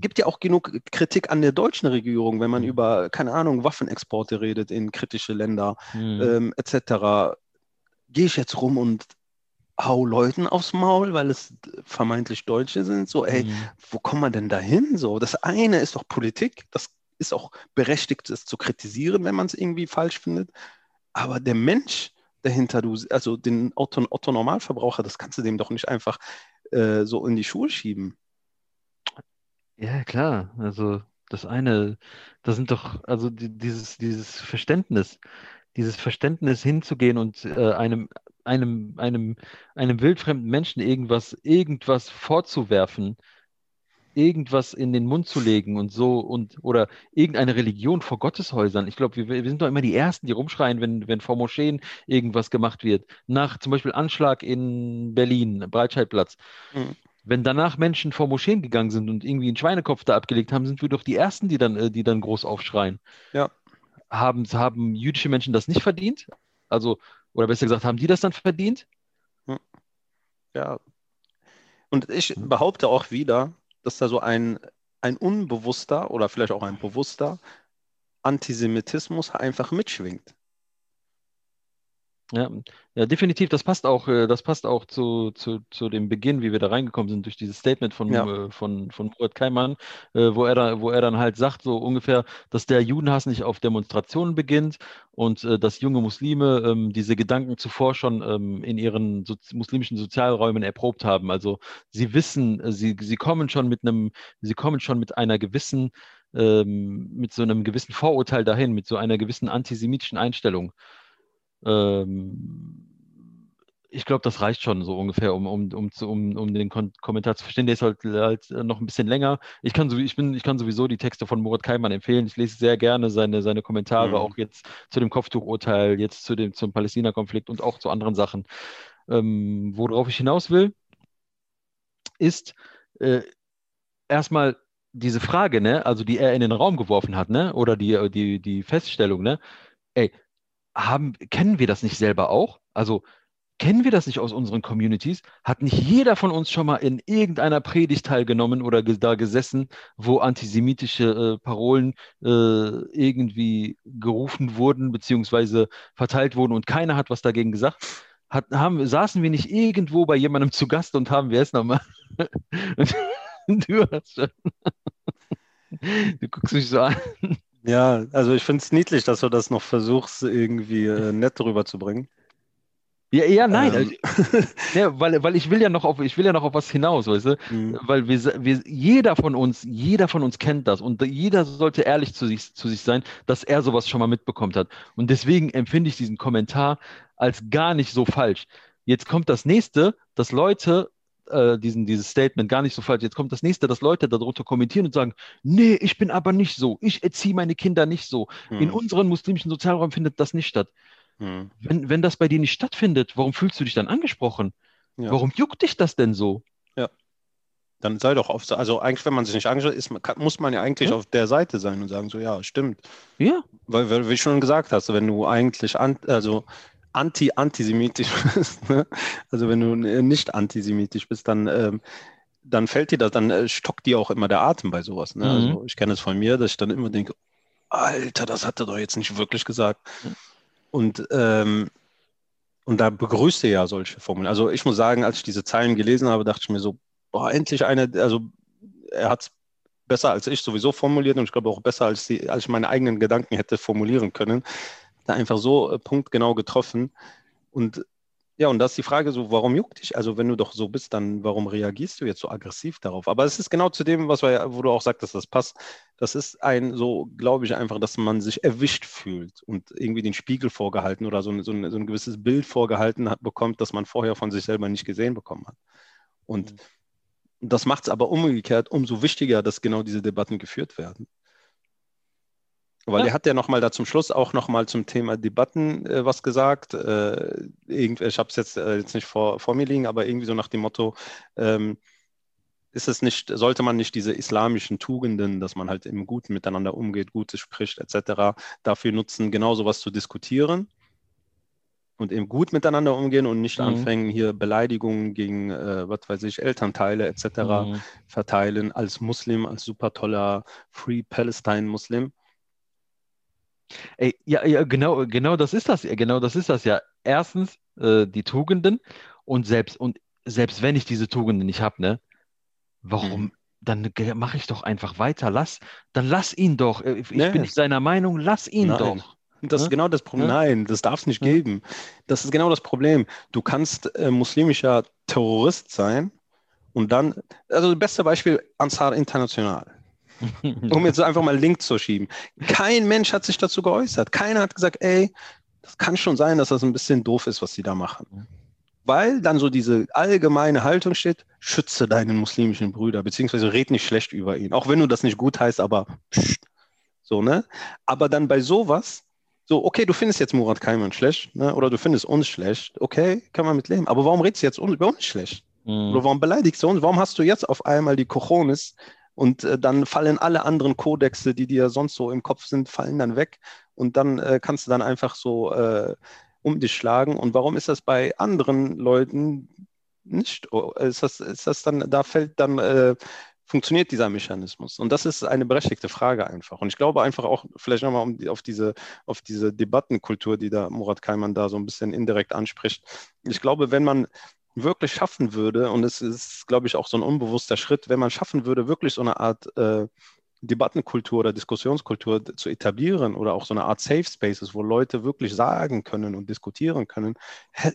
gibt ja auch genug Kritik an der deutschen Regierung, wenn man mhm. über, keine Ahnung, Waffenexporte redet in kritische Länder mhm. ähm, etc. Gehe ich jetzt rum und hau Leuten aufs Maul, weil es vermeintlich Deutsche sind? So, ey, mhm. wo kommen wir denn da hin? So, das eine ist doch Politik, das ist auch berechtigt, es zu kritisieren, wenn man es irgendwie falsch findet. Aber der Mensch dahinter, du, also den Otto, Otto Normalverbraucher, das kannst du dem doch nicht einfach äh, so in die Schuhe schieben. Ja, klar. Also das eine, das sind doch, also die, dieses, dieses Verständnis, dieses Verständnis hinzugehen und äh, einem, einem, einem, einem wildfremden Menschen irgendwas, irgendwas vorzuwerfen, irgendwas in den Mund zu legen und so und oder irgendeine Religion vor Gotteshäusern. Ich glaube, wir, wir, sind doch immer die Ersten, die rumschreien, wenn, wenn vor Moscheen irgendwas gemacht wird. Nach zum Beispiel Anschlag in Berlin, Breitscheidplatz. Mhm. Wenn danach Menschen vor Moscheen gegangen sind und irgendwie einen Schweinekopf da abgelegt haben, sind wir doch die Ersten, die dann, äh, die dann groß aufschreien. Ja. Haben, haben jüdische Menschen das nicht verdient? Also, oder besser gesagt, haben die das dann verdient? Hm. Ja. Und ich behaupte auch wieder, dass da so ein, ein unbewusster oder vielleicht auch ein bewusster Antisemitismus einfach mitschwingt. Ja, ja, definitiv. Das passt auch, äh, das passt auch zu, zu, zu dem Beginn, wie wir da reingekommen sind, durch dieses Statement von, ja. äh, von, von Murat Keimann, äh, wo er da, wo er dann halt sagt, so ungefähr, dass der Judenhass nicht auf Demonstrationen beginnt und dass junge Muslime ähm, diese Gedanken zuvor schon ähm, in ihren so muslimischen Sozialräumen erprobt haben. Also sie wissen, sie, sie kommen schon mit einem, sie kommen schon mit einer gewissen ähm, mit so einem gewissen Vorurteil dahin, mit so einer gewissen antisemitischen Einstellung. Ähm, ich glaube, das reicht schon so ungefähr, um, um, um, um, um den Kon Kommentar zu verstehen. Der ist halt, halt noch ein bisschen länger. Ich kann, so, ich, bin, ich kann sowieso die Texte von Murat Kaiman empfehlen. Ich lese sehr gerne seine, seine Kommentare, mhm. auch jetzt zu dem Kopftuchurteil, jetzt zu dem, zum Palästina-Konflikt und auch zu anderen Sachen. Ähm, worauf ich hinaus will, ist äh, erstmal diese Frage, ne, also die er in den Raum geworfen hat, ne, oder die, die, die Feststellung, ne, ey, haben, kennen wir das nicht selber auch? Also kennen wir das nicht aus unseren Communities? Hat nicht jeder von uns schon mal in irgendeiner Predigt teilgenommen oder da gesessen, wo antisemitische äh, Parolen äh, irgendwie gerufen wurden beziehungsweise verteilt wurden und keiner hat was dagegen gesagt? Hat, haben, saßen wir nicht irgendwo bei jemandem zu Gast und haben wir es nochmal? [laughs] du hast schon. Du guckst mich so an. Ja, also ich finde es niedlich, dass du das noch versuchst, irgendwie äh, nett rüberzubringen. Ja, ja, nein, ähm. also, ja, weil, weil ich will ja noch auf, ich will ja noch auf was hinaus, weißt du? Mhm. Weil wir, wir, jeder von uns, jeder von uns kennt das und jeder sollte ehrlich zu sich, zu sich sein, dass er sowas schon mal mitbekommen hat. Und deswegen empfinde ich diesen Kommentar als gar nicht so falsch. Jetzt kommt das nächste, dass Leute äh, diesen, dieses Statement gar nicht so falsch. Jetzt kommt das nächste, dass Leute darunter kommentieren und sagen, nee, ich bin aber nicht so, ich erziehe meine Kinder nicht so. Hm. In unseren muslimischen Sozialräumen findet das nicht statt. Hm. Wenn, wenn das bei dir nicht stattfindet, warum fühlst du dich dann angesprochen? Ja. Warum juckt dich das denn so? Ja. Dann sei doch auf, also eigentlich, wenn man sich nicht angeschaut ist, muss man ja eigentlich ja. auf der Seite sein und sagen so, ja, stimmt. Ja. Weil, wie du schon gesagt hast, wenn du eigentlich, an, also anti-antisemitisch [laughs] bist, ne? also wenn du nicht antisemitisch bist, dann, ähm, dann fällt dir das, dann äh, stockt dir auch immer der Atem bei sowas. Ne? Also mhm. Also ich kenne es von mir, dass ich dann immer denke, Alter, das hat er doch jetzt nicht wirklich gesagt. Und, ähm, und da begrüßt er ja solche Formeln. Also ich muss sagen, als ich diese Zeilen gelesen habe, dachte ich mir so, boah, endlich eine, also er hat es besser als ich sowieso formuliert und ich glaube auch besser, als, die, als ich meine eigenen Gedanken hätte formulieren können da einfach so äh, punktgenau getroffen. Und ja, und das ist die Frage so, warum juckt dich? Also wenn du doch so bist, dann warum reagierst du jetzt so aggressiv darauf? Aber es ist genau zu dem, was wir, wo du auch sagtest, das passt. Das ist ein, so glaube ich einfach, dass man sich erwischt fühlt und irgendwie den Spiegel vorgehalten oder so, ein, so, ein, so ein gewisses Bild vorgehalten hat, bekommt, das man vorher von sich selber nicht gesehen bekommen hat. Und mhm. das macht es aber umgekehrt umso wichtiger, dass genau diese Debatten geführt werden. Weil ja. er hat ja nochmal da zum Schluss auch nochmal zum Thema Debatten äh, was gesagt. Äh, ich habe es jetzt, äh, jetzt nicht vor, vor mir liegen, aber irgendwie so nach dem Motto, ähm, ist es nicht, sollte man nicht diese islamischen Tugenden, dass man halt im Guten miteinander umgeht, Gutes spricht, etc., dafür nutzen, genau sowas zu diskutieren und eben gut miteinander umgehen und nicht mhm. anfangen, hier Beleidigungen gegen, äh, was weiß ich, Elternteile etc. Mhm. verteilen als Muslim, als super toller Free Palestine-Muslim. Ey, ja, ja, genau, genau das ist das, genau das ist das ja. Erstens äh, die Tugenden und selbst und selbst wenn ich diese Tugenden nicht habe, ne, warum? Mhm. Dann mache ich doch einfach weiter. Lass, dann lass ihn doch. Äh, ich nee. bin nicht seiner Meinung. Lass ihn Nein. doch. Das ist ne? genau das Problem. Nein, das darf es nicht ja. geben. Das ist genau das Problem. Du kannst äh, muslimischer Terrorist sein und dann, also das beste Beispiel Ansar International. [laughs] um jetzt einfach mal Link zu schieben. Kein Mensch hat sich dazu geäußert. Keiner hat gesagt, ey, das kann schon sein, dass das ein bisschen doof ist, was sie da machen. Weil dann so diese allgemeine Haltung steht, schütze deinen muslimischen Brüder, beziehungsweise red nicht schlecht über ihn. Auch wenn du das nicht gut heißt, aber pst, so, ne? Aber dann bei sowas, so, okay, du findest jetzt Murat Kaiman schlecht, ne? oder du findest uns schlecht, okay, kann man mit leben. Aber warum redest du jetzt über uns schlecht? Mhm. Oder warum beleidigst du uns? Warum hast du jetzt auf einmal die Cojones und äh, dann fallen alle anderen Kodexe, die dir sonst so im Kopf sind, fallen dann weg und dann äh, kannst du dann einfach so äh, um dich schlagen. Und warum ist das bei anderen Leuten nicht? Oh, ist das, ist das dann, da fällt dann äh, funktioniert dieser Mechanismus? Und das ist eine berechtigte Frage einfach. Und ich glaube einfach auch, vielleicht nochmal um auf, diese, auf diese Debattenkultur, die da Murat Kaiman da so ein bisschen indirekt anspricht. Ich glaube, wenn man wirklich schaffen würde, und es ist, glaube ich, auch so ein unbewusster Schritt, wenn man schaffen würde, wirklich so eine Art äh, Debattenkultur oder Diskussionskultur zu etablieren oder auch so eine Art Safe Spaces, wo Leute wirklich sagen können und diskutieren können,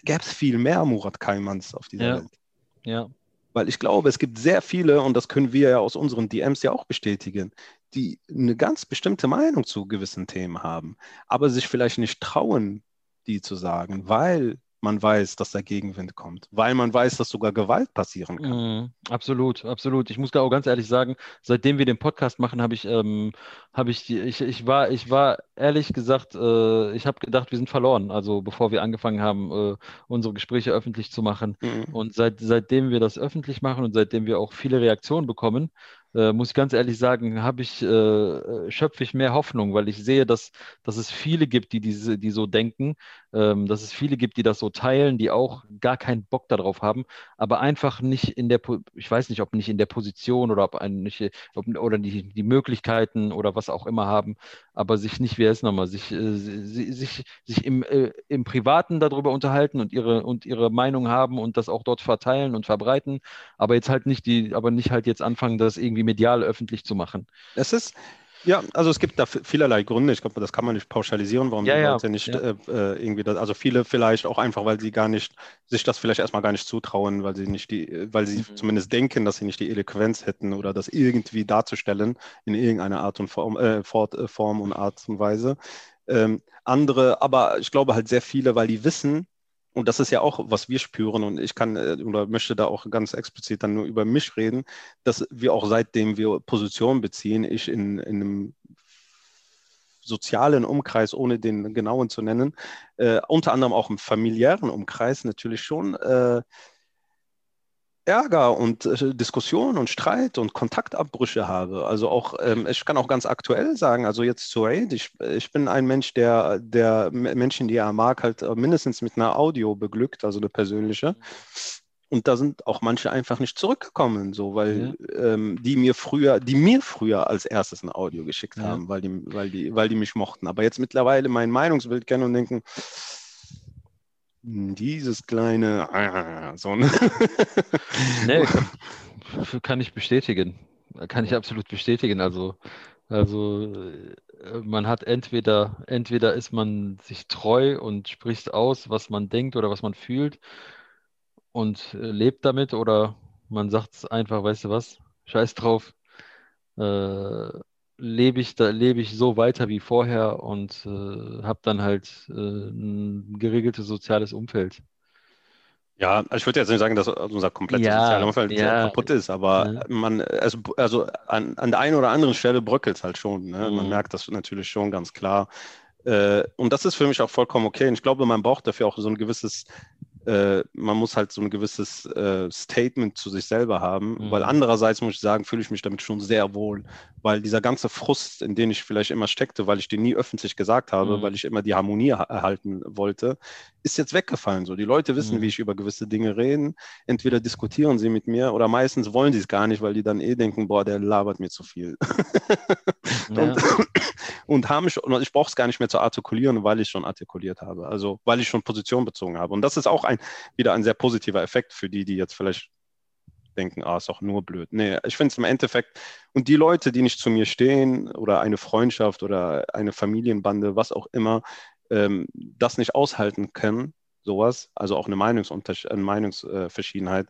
gäbe es viel mehr Murat Kaimans auf dieser ja. Welt. Ja, weil ich glaube, es gibt sehr viele, und das können wir ja aus unseren DMs ja auch bestätigen, die eine ganz bestimmte Meinung zu gewissen Themen haben, aber sich vielleicht nicht trauen, die zu sagen, weil man weiß, dass der Gegenwind kommt, weil man weiß, dass sogar Gewalt passieren kann. Mm, absolut, absolut. Ich muss da auch ganz ehrlich sagen, seitdem wir den Podcast machen, habe ich, ähm, habe ich, die, ich, ich war, ich war ehrlich gesagt, äh, ich habe gedacht, wir sind verloren. Also bevor wir angefangen haben, äh, unsere Gespräche öffentlich zu machen. Mm. Und seit, seitdem wir das öffentlich machen und seitdem wir auch viele Reaktionen bekommen, äh, muss ich ganz ehrlich sagen, habe ich, äh, äh, schöpfe ich mehr Hoffnung, weil ich sehe, dass, dass es viele gibt, die, diese, die so denken, dass es viele gibt, die das so teilen, die auch gar keinen Bock darauf haben, aber einfach nicht in der, ich weiß nicht, ob nicht in der Position oder ob ein, nicht, ob, oder die, die Möglichkeiten oder was auch immer haben, aber sich nicht, wer ist nochmal, sich, äh, sich, sich im, äh, im Privaten darüber unterhalten und ihre, und ihre Meinung haben und das auch dort verteilen und verbreiten, aber jetzt halt nicht die, aber nicht halt jetzt anfangen, das irgendwie medial öffentlich zu machen. Es ist, ja, also es gibt da vielerlei Gründe. Ich glaube, das kann man nicht pauschalisieren, warum ja, die ja, Leute nicht ja. äh, äh irgendwie, das, also viele vielleicht auch einfach, weil sie gar nicht, sich das vielleicht erstmal gar nicht zutrauen, weil sie nicht die, weil sie mhm. zumindest denken, dass sie nicht die Eloquenz hätten oder das irgendwie darzustellen in irgendeiner Art und Form, äh, äh, Form und Art und Weise. Ähm, andere, aber ich glaube halt sehr viele, weil die wissen, und das ist ja auch, was wir spüren, und ich kann äh, oder möchte da auch ganz explizit dann nur über mich reden, dass wir auch seitdem wir Position beziehen, ich in, in einem sozialen Umkreis, ohne den genauen zu nennen, äh, unter anderem auch im familiären Umkreis natürlich schon äh, Ärger und äh, Diskussion und Streit und Kontaktabbrüche habe. Also auch, ähm, ich kann auch ganz aktuell sagen, also jetzt zu Aid, ich, ich bin ein Mensch, der, der Menschen, die er mag, halt äh, mindestens mit einer Audio beglückt, also eine persönliche. Und da sind auch manche einfach nicht zurückgekommen, so, weil ja. ähm, die mir früher, die mir früher als erstes ein Audio geschickt ja. haben, weil die, weil die, weil die mich mochten. Aber jetzt mittlerweile mein Meinungsbild kennen und denken, dieses kleine, ah, so ne? [laughs] nee, kann, kann, ich bestätigen. Kann ich absolut bestätigen. Also, also äh, man hat entweder, entweder ist man sich treu und spricht aus, was man denkt oder was man fühlt und äh, lebt damit, oder man sagt es einfach, weißt du was, scheiß drauf. Äh, lebe ich, da lebe ich so weiter wie vorher und äh, habe dann halt äh, ein geregeltes soziales Umfeld. Ja, also ich würde jetzt nicht sagen, dass unser komplettes ja, soziales Umfeld ja, kaputt ist, aber ja. man, also, also an, an der einen oder anderen Stelle bröckelt es halt schon. Ne? Mhm. Man merkt das natürlich schon ganz klar. Äh, und das ist für mich auch vollkommen okay. Und ich glaube, man braucht dafür auch so ein gewisses äh, man muss halt so ein gewisses äh, Statement zu sich selber haben, mhm. weil andererseits muss ich sagen, fühle ich mich damit schon sehr wohl, weil dieser ganze Frust, in den ich vielleicht immer steckte, weil ich den nie öffentlich gesagt habe, mhm. weil ich immer die Harmonie erhalten wollte, ist jetzt weggefallen. So, die Leute wissen, mhm. wie ich über gewisse Dinge rede. Entweder diskutieren sie mit mir oder meistens wollen sie es gar nicht, weil die dann eh denken, boah, der labert mir zu viel. [laughs] ja. und, [clears throat] und haben ich, ich brauche es gar nicht mehr zu artikulieren, weil ich schon artikuliert habe. Also weil ich schon Position bezogen habe. Und das ist auch ein, wieder ein sehr positiver Effekt für die, die jetzt vielleicht denken, ah, ist doch nur blöd. Nee, ich finde es im Endeffekt, und die Leute, die nicht zu mir stehen oder eine Freundschaft oder eine Familienbande, was auch immer, ähm, das nicht aushalten können, sowas, also auch eine, Meinungsunter eine Meinungsverschiedenheit,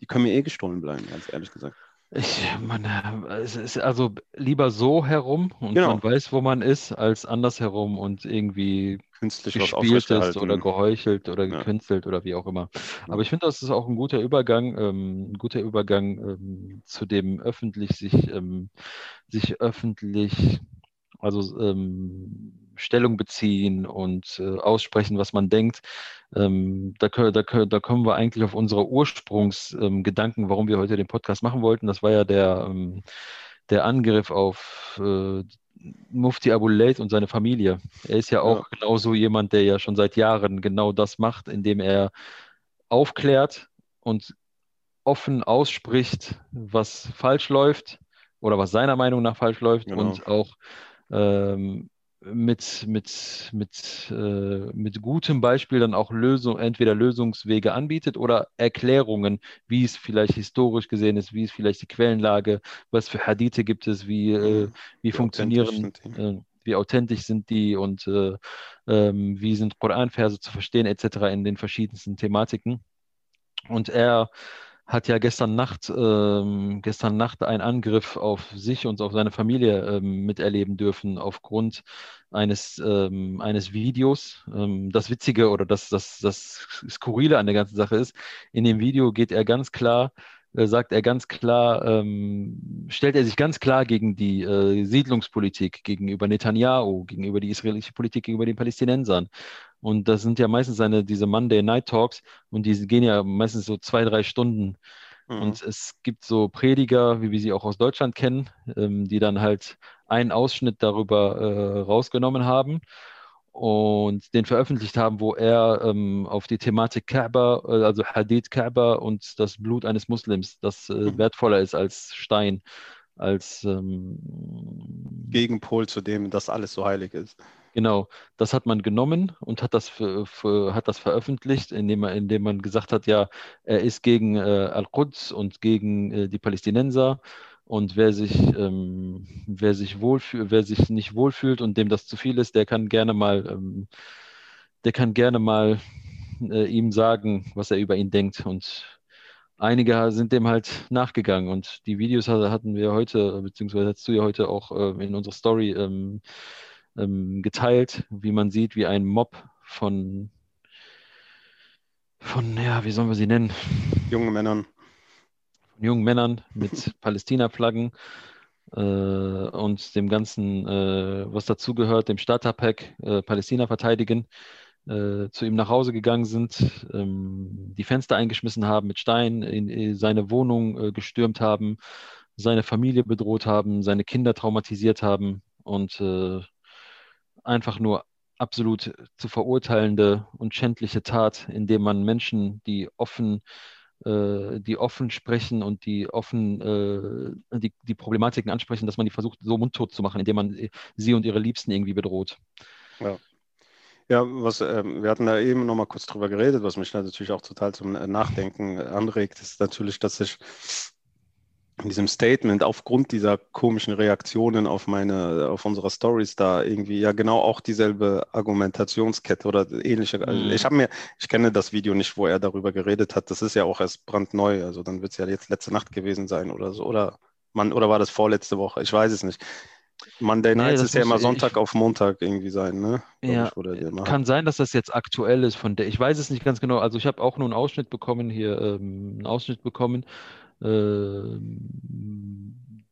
die können mir eh gestohlen bleiben, ganz ehrlich gesagt. Ich meine, es ist also lieber so herum und genau. man weiß, wo man ist, als andersherum und irgendwie künstlich gespielt ist oder geheuchelt oder gekünstelt ja. oder wie auch immer. Aber ich finde, das ist auch ein guter Übergang, ähm, ein guter Übergang ähm, zu dem öffentlich sich, ähm, sich öffentlich, also ähm, Stellung beziehen und äh, aussprechen, was man denkt. Ähm, da, da, da, kommen wir eigentlich auf unsere Ursprungsgedanken, ähm, warum wir heute den Podcast machen wollten. Das war ja der, ähm, der Angriff auf äh, Mufti Abu Layth und seine Familie. Er ist ja auch ja. genauso jemand, der ja schon seit Jahren genau das macht, indem er aufklärt und offen ausspricht, was falsch läuft oder was seiner Meinung nach falsch läuft genau. und auch ähm, mit, mit, mit, äh, mit gutem Beispiel dann auch Lösung, entweder Lösungswege anbietet oder Erklärungen, wie es vielleicht historisch gesehen ist, wie es vielleicht die Quellenlage, was für Hadithe gibt es, wie, äh, mhm. wie, wie funktionieren, äh, wie authentisch sind die und äh, ähm, wie sind Koranverse zu verstehen, etc. in den verschiedensten Thematiken. Und er hat ja gestern Nacht, ähm, gestern Nacht einen Angriff auf sich und auf seine Familie ähm, miterleben dürfen aufgrund eines, ähm, eines Videos. Ähm, das Witzige oder das, das, das Skurrile an der ganzen Sache ist, in dem Video geht er ganz klar äh, sagt er ganz klar, ähm, stellt er sich ganz klar gegen die äh, Siedlungspolitik, gegenüber Netanyahu, gegenüber die israelische Politik, gegenüber den Palästinensern. Und das sind ja meistens seine, diese Monday Night Talks und die gehen ja meistens so zwei, drei Stunden. Mhm. Und es gibt so Prediger, wie wir sie auch aus Deutschland kennen, ähm, die dann halt einen Ausschnitt darüber äh, rausgenommen haben und den veröffentlicht haben, wo er ähm, auf die Thematik Kaaba, äh, also Hadith Kaaba und das Blut eines Muslims, das äh, mhm. wertvoller ist als Stein, als ähm, Gegenpol zu dem, dass alles so heilig ist. Genau, das hat man genommen und hat das, für, für, hat das veröffentlicht, indem man, indem man gesagt hat, ja, er ist gegen äh, Al-Quds und gegen äh, die Palästinenser und wer sich, ähm, wer sich wohlfühlt, wer sich nicht wohlfühlt und dem das zu viel ist, der kann gerne mal, ähm, der kann gerne mal äh, ihm sagen, was er über ihn denkt. Und einige sind dem halt nachgegangen. Und die Videos hatten wir heute, beziehungsweise hast du ja heute auch äh, in unserer Story ähm, ähm, geteilt, wie man sieht, wie ein Mob von von, ja, wie sollen wir sie nennen? Jungen Männern jungen Männern mit [laughs] Palästina-Flaggen äh, und dem Ganzen, äh, was dazugehört, dem Starter-Pack äh, Palästina verteidigen, äh, zu ihm nach Hause gegangen sind, ähm, die Fenster eingeschmissen haben mit Steinen, in, in seine Wohnung äh, gestürmt haben, seine Familie bedroht haben, seine Kinder traumatisiert haben und äh, einfach nur absolut zu verurteilende und schändliche Tat, indem man Menschen, die offen äh, die offen sprechen und die offen äh, die, die Problematiken ansprechen, dass man die versucht, so mundtot zu machen, indem man sie und ihre Liebsten irgendwie bedroht. Ja. Ja, was, äh, wir hatten da eben noch mal kurz drüber geredet, was mich natürlich auch total zum Nachdenken anregt, ist natürlich, dass ich in diesem Statement aufgrund dieser komischen Reaktionen auf meine, auf unsere Stories da irgendwie ja genau auch dieselbe Argumentationskette oder ähnliche. Also mhm. ich habe mir, ich kenne das Video nicht, wo er darüber geredet hat. Das ist ja auch erst brandneu. Also dann wird es ja jetzt letzte Nacht gewesen sein oder so. Oder man, oder war das vorletzte Woche? Ich weiß es nicht. Monday Nights nee, ist ja immer Sonntag ich, auf Montag irgendwie sein, ne? Ja, ich, kann sein, dass das jetzt aktuell ist von der. Ich weiß es nicht ganz genau. Also ich habe auch nur einen Ausschnitt bekommen hier, ähm, einen Ausschnitt bekommen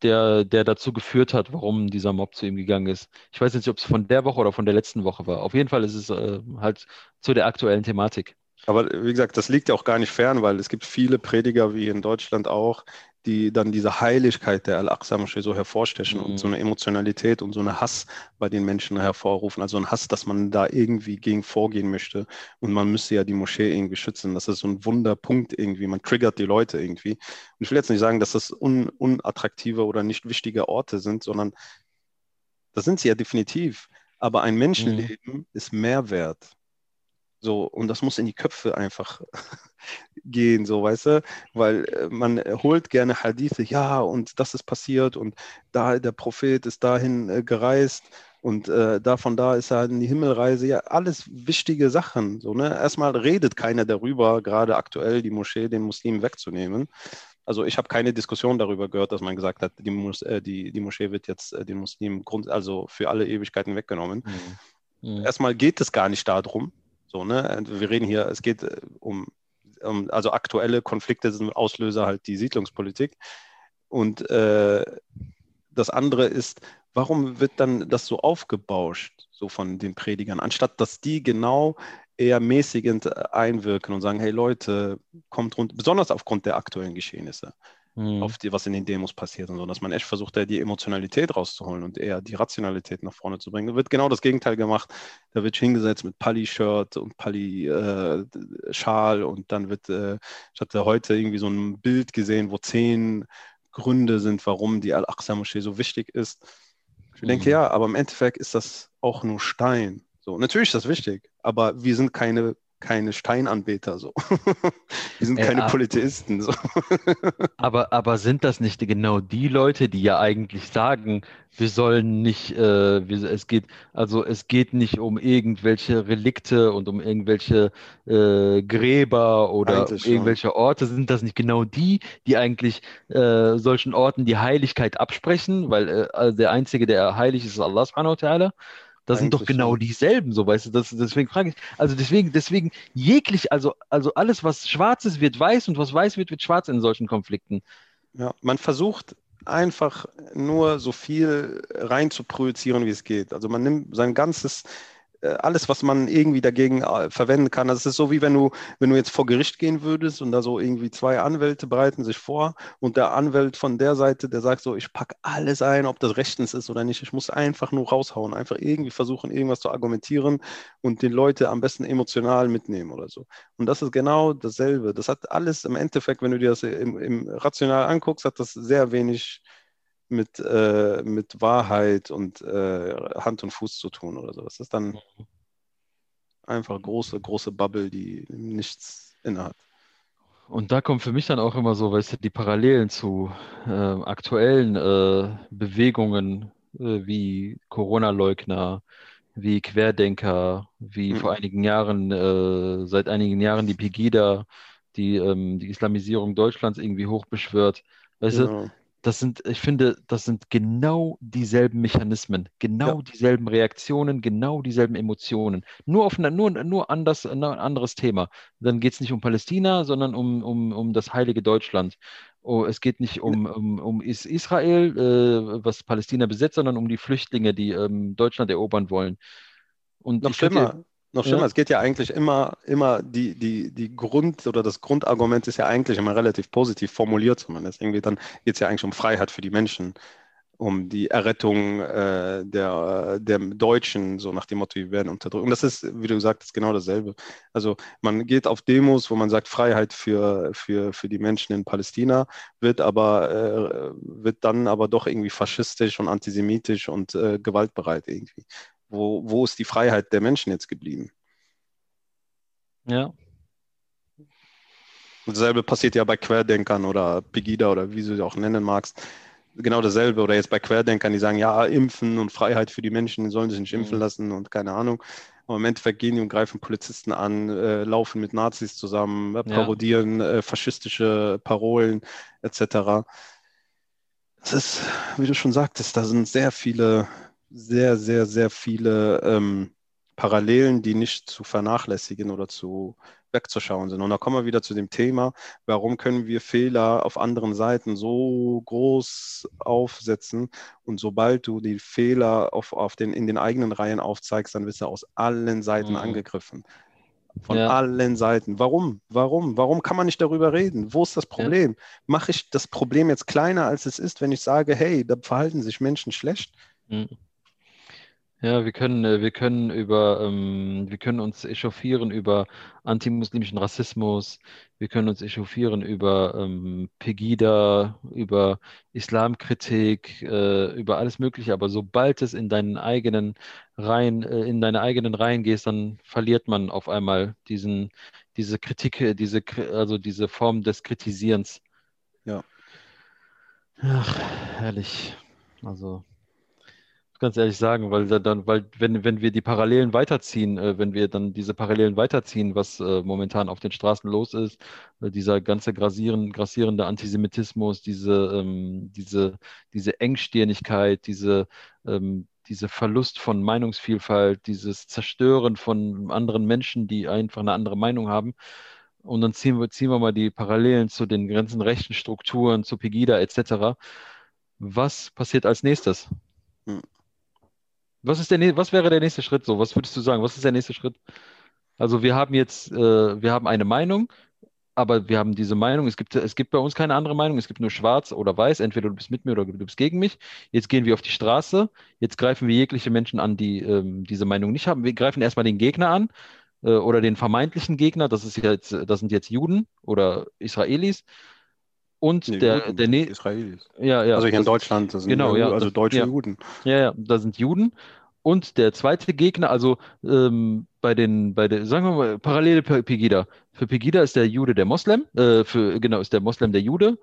der, der dazu geführt hat, warum dieser Mob zu ihm gegangen ist. Ich weiß nicht, ob es von der Woche oder von der letzten Woche war. Auf jeden Fall ist es äh, halt zu der aktuellen Thematik. Aber wie gesagt, das liegt ja auch gar nicht fern, weil es gibt viele Prediger, wie in Deutschland auch, die dann diese Heiligkeit der Al-Aqsa-Moschee so hervorstechen mhm. und so eine Emotionalität und so eine Hass bei den Menschen hervorrufen. Also ein Hass, dass man da irgendwie gegen vorgehen möchte und man müsste ja die Moschee irgendwie schützen. Das ist so ein Wunderpunkt irgendwie. Man triggert die Leute irgendwie. Und ich will jetzt nicht sagen, dass das un unattraktive oder nicht wichtige Orte sind, sondern das sind sie ja definitiv. Aber ein Menschenleben mhm. ist mehr wert. So, und das muss in die Köpfe einfach [laughs] gehen, so, weißt du? Weil äh, man holt gerne Hadithe, ja, und das ist passiert und da der Prophet ist dahin äh, gereist und äh, da von da ist er in die Himmelreise, ja, alles wichtige Sachen. So, ne? Erstmal redet keiner darüber, gerade aktuell die Moschee den Muslimen wegzunehmen. Also ich habe keine Diskussion darüber gehört, dass man gesagt hat, die, Mos äh, die, die Moschee wird jetzt äh, den Muslimen Grund, also für alle Ewigkeiten weggenommen. Mhm. Mhm. Erstmal geht es gar nicht darum. So, ne? Wir reden hier, es geht äh, um, um also aktuelle Konflikte sind Auslöser halt die Siedlungspolitik. Und äh, das andere ist, warum wird dann das so aufgebauscht, so von den Predigern, anstatt dass die genau eher mäßigend äh, einwirken und sagen, hey Leute, kommt rund, besonders aufgrund der aktuellen Geschehnisse, mhm. auf die, was in den Demos passiert und so, dass man echt versucht, da die Emotionalität rauszuholen und eher die Rationalität nach vorne zu bringen. Da wird genau das Gegenteil gemacht. Da wird hingesetzt mit Pulli-Shirt und Pulli-Schal äh, und dann wird, äh, ich hatte heute irgendwie so ein Bild gesehen, wo zehn Gründe sind, warum die Al-Aqsa-Moschee so wichtig ist. Ich mhm. denke, ja, aber im Endeffekt ist das auch nur Stein. So, natürlich ist das wichtig, aber wir sind keine keine Steinanbeter so. [laughs] Die sind keine äh, Polytheisten so. [laughs] aber, aber sind das nicht genau die Leute, die ja eigentlich sagen, wir sollen nicht, äh, wir, es geht, also es geht nicht um irgendwelche Relikte und um irgendwelche äh, Gräber oder um irgendwelche Orte, sind das nicht genau die, die eigentlich äh, solchen Orten die Heiligkeit absprechen, weil äh, der Einzige, der heilig ist, ist Allah subhanahu wa ta'ala. Das sind doch genau schon. dieselben, so weißt du. Das, deswegen frage ich, also deswegen, deswegen jeglich, also, also alles, was schwarz ist, wird weiß und was weiß wird, wird schwarz in solchen Konflikten. Ja, man versucht einfach nur so viel rein zu projizieren, wie es geht. Also man nimmt sein ganzes alles, was man irgendwie dagegen äh, verwenden kann. Das ist so wie wenn du, wenn du jetzt vor Gericht gehen würdest und da so irgendwie zwei Anwälte bereiten sich vor und der Anwalt von der Seite, der sagt so, ich packe alles ein, ob das rechtens ist oder nicht. Ich muss einfach nur raushauen, einfach irgendwie versuchen, irgendwas zu argumentieren und die Leute am besten emotional mitnehmen oder so. Und das ist genau dasselbe. Das hat alles im Endeffekt, wenn du dir das im, im rational anguckst, hat das sehr wenig mit, äh, mit Wahrheit und äh, Hand und Fuß zu tun oder so. Das ist dann mhm. einfach große, große Bubble, die nichts innehat. Und da kommen für mich dann auch immer so, weißt du, die Parallelen zu äh, aktuellen Bewegungen äh, wie Corona-Leugner, wie Querdenker, wie mhm. vor einigen Jahren, äh, seit einigen Jahren die Pegida, die ähm, die Islamisierung Deutschlands irgendwie hochbeschwört. Weißt genau. du, das sind, ich finde, das sind genau dieselben Mechanismen, genau ja. dieselben Reaktionen, genau dieselben Emotionen. Nur auf nur, nur anders, ein anderes Thema. Dann geht es nicht um Palästina, sondern um, um, um das heilige Deutschland. Oh, es geht nicht um, um, um Israel, äh, was Palästina besetzt, sondern um die Flüchtlinge, die ähm, Deutschland erobern wollen. Und noch schlimmer, noch schlimmer, ja. es geht ja eigentlich immer, immer die, die, die Grund- oder das Grundargument ist ja eigentlich immer relativ positiv formuliert zumindest. Irgendwie dann geht es ja eigentlich um Freiheit für die Menschen, um die Errettung äh, der, der Deutschen, so nach dem Motto, wir werden unterdrückt. Und das ist, wie du gesagt hast, genau dasselbe. Also man geht auf Demos, wo man sagt, Freiheit für, für, für die Menschen in Palästina, wird aber, äh, wird dann aber doch irgendwie faschistisch und antisemitisch und äh, gewaltbereit irgendwie wo, wo ist die Freiheit der Menschen jetzt geblieben? Ja. Dasselbe passiert ja bei Querdenkern oder Pegida oder wie du sie auch nennen magst. Genau dasselbe. Oder jetzt bei Querdenkern, die sagen, ja, impfen und Freiheit für die Menschen, die sollen sich nicht impfen mhm. lassen und keine Ahnung. Aber im Endeffekt gehen die und greifen Polizisten an, äh, laufen mit Nazis zusammen, äh, parodieren ja. äh, faschistische Parolen etc. Das ist, wie du schon sagtest, da sind sehr viele sehr, sehr, sehr viele ähm, Parallelen, die nicht zu vernachlässigen oder zu wegzuschauen sind. Und da kommen wir wieder zu dem Thema, warum können wir Fehler auf anderen Seiten so groß aufsetzen und sobald du die Fehler auf, auf den, in den eigenen Reihen aufzeigst, dann wirst du aus allen Seiten mhm. angegriffen. Von ja. allen Seiten. Warum? Warum? Warum kann man nicht darüber reden? Wo ist das Problem? Ja. Mache ich das Problem jetzt kleiner, als es ist, wenn ich sage, hey, da verhalten sich Menschen schlecht? Mhm. Ja, wir können, äh, wir können über, ähm, wir können uns echauffieren über antimuslimischen Rassismus, wir können uns echauffieren über ähm, Pegida, über Islamkritik, äh, über alles Mögliche, aber sobald es in deinen eigenen Reihen, äh, in deine eigenen Reihen gehst, dann verliert man auf einmal diesen, diese Kritik, äh, diese, also diese Form des Kritisierens. Ja. Ach, herrlich. Also. Ganz ehrlich sagen, weil dann, weil wenn, wenn wir die Parallelen weiterziehen, äh, wenn wir dann diese Parallelen weiterziehen, was äh, momentan auf den Straßen los ist, äh, dieser ganze grassieren, grassierende Antisemitismus, diese, ähm, diese, diese Engstirnigkeit, diese, ähm, diese Verlust von Meinungsvielfalt, dieses Zerstören von anderen Menschen, die einfach eine andere Meinung haben. Und dann ziehen wir, ziehen wir mal die Parallelen zu den ganzen rechten Strukturen, zu Pegida etc. Was passiert als nächstes? Hm. Was, ist der, was wäre der nächste Schritt so? Was würdest du sagen? Was ist der nächste Schritt? Also wir haben jetzt, äh, wir haben eine Meinung, aber wir haben diese Meinung, es gibt, es gibt bei uns keine andere Meinung, es gibt nur schwarz oder weiß, entweder du bist mit mir oder du bist gegen mich. Jetzt gehen wir auf die Straße, jetzt greifen wir jegliche Menschen an, die ähm, diese Meinung nicht haben. Wir greifen erstmal den Gegner an äh, oder den vermeintlichen Gegner, das ist jetzt, das sind jetzt Juden oder Israelis. Und nee, der, Juden, der ne Israelis. Ja, ja. Also hier in Deutschland, das sind genau, ja, also deutsche ja. Juden. Ja, ja, da sind Juden. Und der zweite Gegner, also ähm, bei den, bei der, sagen wir mal, parallele Pegida. Für Pegida ist der Jude der Moslem, äh, für, genau, ist der Moslem der Jude.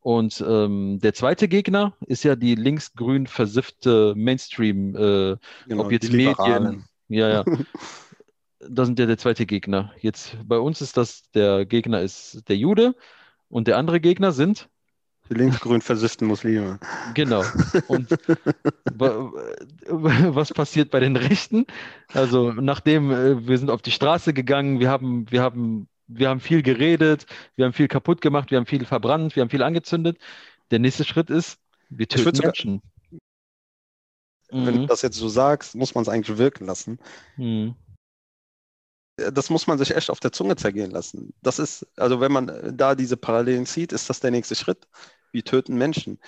Und ähm, der zweite Gegner ist ja die linksgrün versiffte Mainstream, äh, genau, ob jetzt Medien. Ja, ja. [laughs] das sind ja der zweite Gegner. Jetzt bei uns ist das, der Gegner ist der Jude und der andere Gegner sind die linksgrün versifften Muslime. Genau. Und [laughs] was passiert bei den Rechten? Also nachdem äh, wir sind auf die Straße gegangen, wir haben, wir haben, wir haben viel geredet, wir haben viel kaputt gemacht, wir haben viel verbrannt, wir haben viel angezündet. Der nächste Schritt ist, wir töten sogar, Menschen. Wenn mhm. du das jetzt so sagst, muss man es eigentlich wirken lassen. Mhm das muss man sich echt auf der Zunge zergehen lassen. Das ist, also wenn man da diese Parallelen zieht, ist das der nächste Schritt. Wir töten Menschen.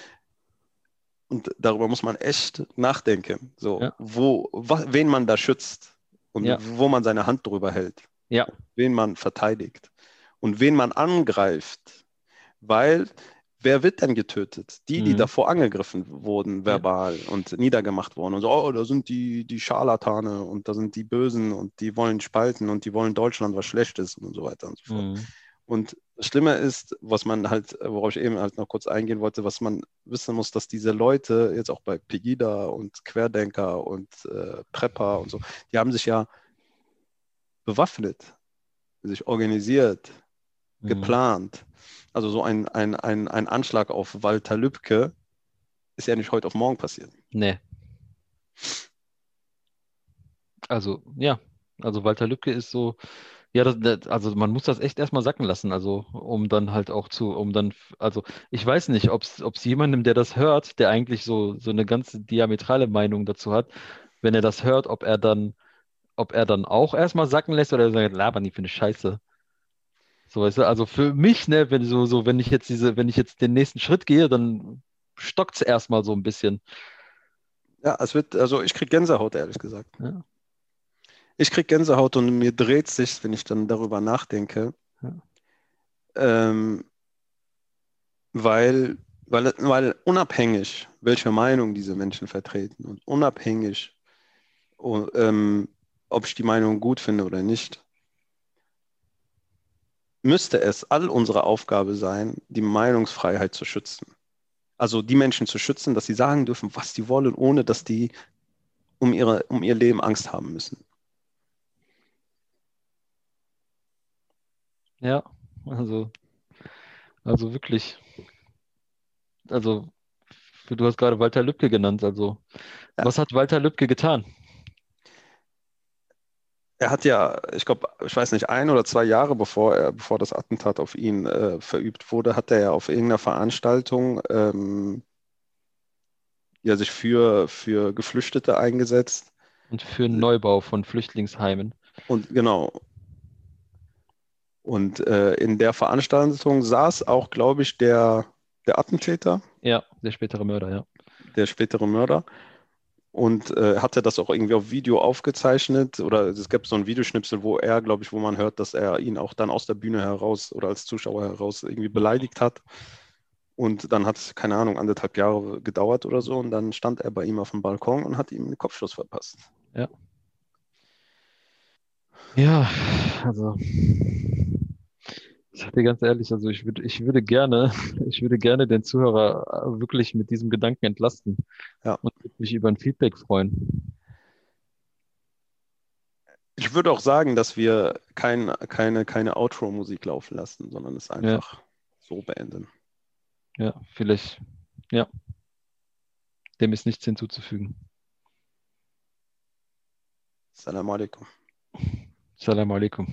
Und darüber muss man echt nachdenken. So, ja. wo, wen man da schützt und ja. wo man seine Hand drüber hält. Ja. Wen man verteidigt und wen man angreift. Weil wer wird denn getötet? Die, die mhm. davor angegriffen wurden, verbal ja. und niedergemacht wurden. Und so, oh, da sind die, die Scharlatane und da sind die Bösen und die wollen spalten und die wollen Deutschland was Schlechtes und so weiter und so fort. Mhm. Und das Schlimme ist, was man halt, worauf ich eben halt noch kurz eingehen wollte, was man wissen muss, dass diese Leute jetzt auch bei Pegida und Querdenker und äh, Prepper und so, die haben sich ja bewaffnet, sich organisiert, mhm. geplant also so ein, ein, ein, ein Anschlag auf Walter Lübcke ist ja nicht heute auf morgen passiert. Nee. Also, ja, also Walter Lübcke ist so, ja, das, das, also man muss das echt erstmal sacken lassen, also um dann halt auch zu, um dann, also ich weiß nicht, ob es jemandem, der das hört, der eigentlich so, so eine ganze diametrale Meinung dazu hat, wenn er das hört, ob er dann, ob er dann auch erstmal sacken lässt oder sagt, labern die für eine Scheiße. So, weißt du, also für mich, ne, wenn so, so, wenn ich jetzt diese, wenn ich jetzt den nächsten Schritt gehe, dann stockt es erstmal so ein bisschen. Ja, es wird, also ich krieg Gänsehaut, ehrlich gesagt. Ja. Ich krieg Gänsehaut und mir dreht sich, wenn ich dann darüber nachdenke. Ja. Ähm, weil, weil, weil unabhängig, welche Meinung diese Menschen vertreten und unabhängig, ähm, ob ich die Meinung gut finde oder nicht, müsste es all unsere Aufgabe sein, die Meinungsfreiheit zu schützen. Also die Menschen zu schützen, dass sie sagen dürfen, was sie wollen, ohne dass die um, ihre, um ihr Leben Angst haben müssen. Ja, also, also wirklich. Also, du hast gerade Walter Lübcke genannt. Also, ja. was hat Walter Lübcke getan? Er hat ja, ich glaube, ich weiß nicht, ein oder zwei Jahre bevor er, bevor das Attentat auf ihn äh, verübt wurde, hat er ja auf irgendeiner Veranstaltung ähm, ja, sich für, für Geflüchtete eingesetzt. Und für einen Neubau von Flüchtlingsheimen. Und genau. Und äh, in der Veranstaltung saß auch, glaube ich, der, der Attentäter. Ja, der spätere Mörder, ja. Der spätere Mörder und äh, hatte das auch irgendwie auf Video aufgezeichnet oder es gab so ein Videoschnipsel, wo er, glaube ich, wo man hört, dass er ihn auch dann aus der Bühne heraus oder als Zuschauer heraus irgendwie beleidigt hat. Und dann hat es, keine Ahnung, anderthalb Jahre gedauert oder so und dann stand er bei ihm auf dem Balkon und hat ihm einen Kopfschuss verpasst. Ja. Ja, also dir ganz ehrlich, also ich würde, ich würde gerne, [laughs] ich würde gerne den Zuhörer wirklich mit diesem Gedanken entlasten Ja. und mich über ein Feedback freuen. Ich würde auch sagen, dass wir kein, keine, keine Outro-Musik laufen lassen, sondern es einfach so beenden. Ja, vielleicht, ja. Dem ist nichts hinzuzufügen. Salam alaikum. Salam alaikum.